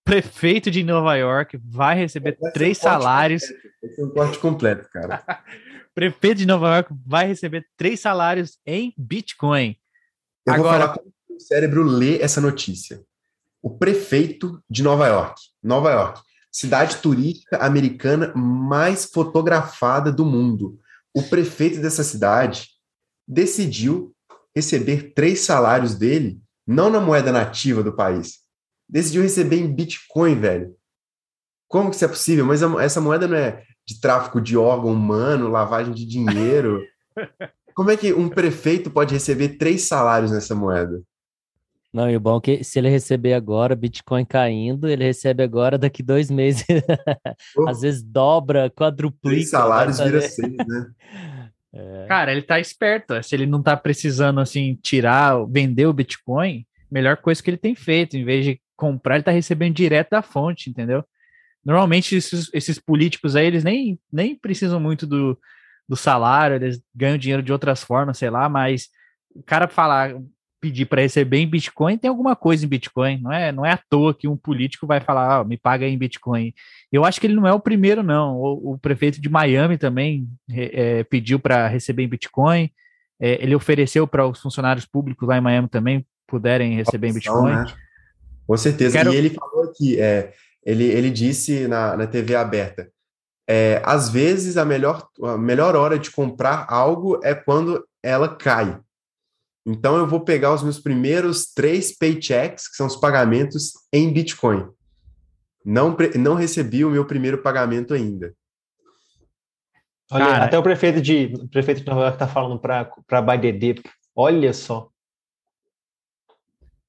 Prefeito de Nova York vai receber vai três salários. Vai ser um corte completo, cara. Prefeito de Nova York vai receber três salários em Bitcoin. Eu Agora, vou falar como o cérebro lê essa notícia. O prefeito de Nova York, Nova York, cidade turística americana mais fotografada do mundo o prefeito dessa cidade decidiu receber três salários dele, não na moeda nativa do país. Decidiu receber em Bitcoin, velho. Como que isso é possível? Mas essa moeda não é de tráfico de órgão humano, lavagem de dinheiro. Como é que um prefeito pode receber três salários nessa moeda? Não, e o bom é que se ele receber agora, Bitcoin caindo, ele recebe agora daqui dois meses. Às vezes dobra, quadruplica. Três salários vira seis, né? É. Cara, ele tá esperto. Se ele não tá precisando, assim, tirar, vender o Bitcoin, melhor coisa que ele tem feito. Em vez de comprar, ele tá recebendo direto da fonte, entendeu? Normalmente, esses, esses políticos aí, eles nem, nem precisam muito do, do salário, eles ganham dinheiro de outras formas, sei lá, mas o cara falar, pedir para receber em Bitcoin, tem alguma coisa em Bitcoin. Não é, não é à toa que um político vai falar, ah, me paga em Bitcoin. Eu acho que ele não é o primeiro, não. O, o prefeito de Miami também é, pediu para receber em Bitcoin. É, ele ofereceu para os funcionários públicos lá em Miami também puderem receber opção, em Bitcoin. Né? Com certeza. Quero... E ele falou aqui, é, ele, ele disse na, na TV aberta, é, às vezes a melhor, a melhor hora de comprar algo é quando ela cai. Então eu vou pegar os meus primeiros três paychecks, que são os pagamentos em Bitcoin. Não, não recebi o meu primeiro pagamento ainda. Olha, Cara, até o prefeito de o prefeito de Nova York está falando para Dip. Olha só.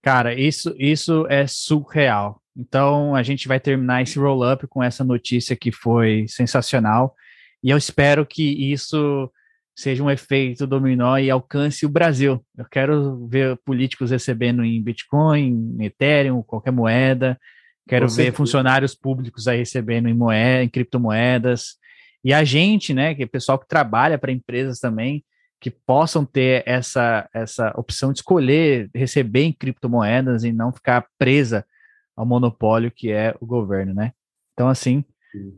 Cara, isso, isso é surreal. Então a gente vai terminar esse roll-up com essa notícia que foi sensacional. E eu espero que isso seja um efeito dominó e alcance o Brasil. Eu quero ver políticos recebendo em Bitcoin, em Ethereum, qualquer moeda. Quero ver funcionários públicos aí recebendo em moeda, em criptomoedas. E a gente, né, que é pessoal que trabalha para empresas também, que possam ter essa, essa opção de escolher receber em criptomoedas e não ficar presa ao monopólio que é o governo, né? Então, assim,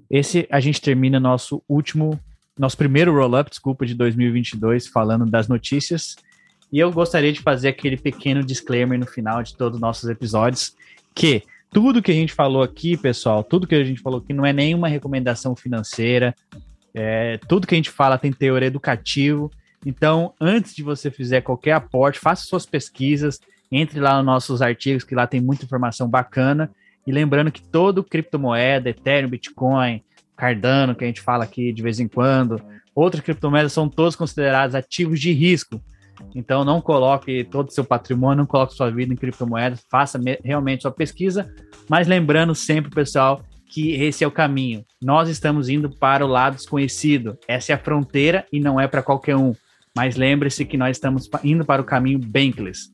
Esse a gente termina nosso último, nosso primeiro roll-up, desculpa, de 2022, falando das notícias. E eu gostaria de fazer aquele pequeno disclaimer no final de todos os nossos episódios, que tudo que a gente falou aqui, pessoal, tudo que a gente falou aqui não é nenhuma recomendação financeira, é, tudo que a gente fala tem teor educativo. Então, antes de você fizer qualquer aporte, faça suas pesquisas, entre lá nos nossos artigos, que lá tem muita informação bacana. E lembrando que todo criptomoeda, Ethereum, Bitcoin, Cardano, que a gente fala aqui de vez em quando, outras criptomoedas são todos considerados ativos de risco. Então não coloque todo o seu patrimônio, não coloque sua vida em criptomoedas, faça realmente sua pesquisa, mas lembrando sempre, pessoal, que esse é o caminho. Nós estamos indo para o lado desconhecido. Essa é a fronteira e não é para qualquer um. Mas lembre-se que nós estamos indo para o caminho Bankless.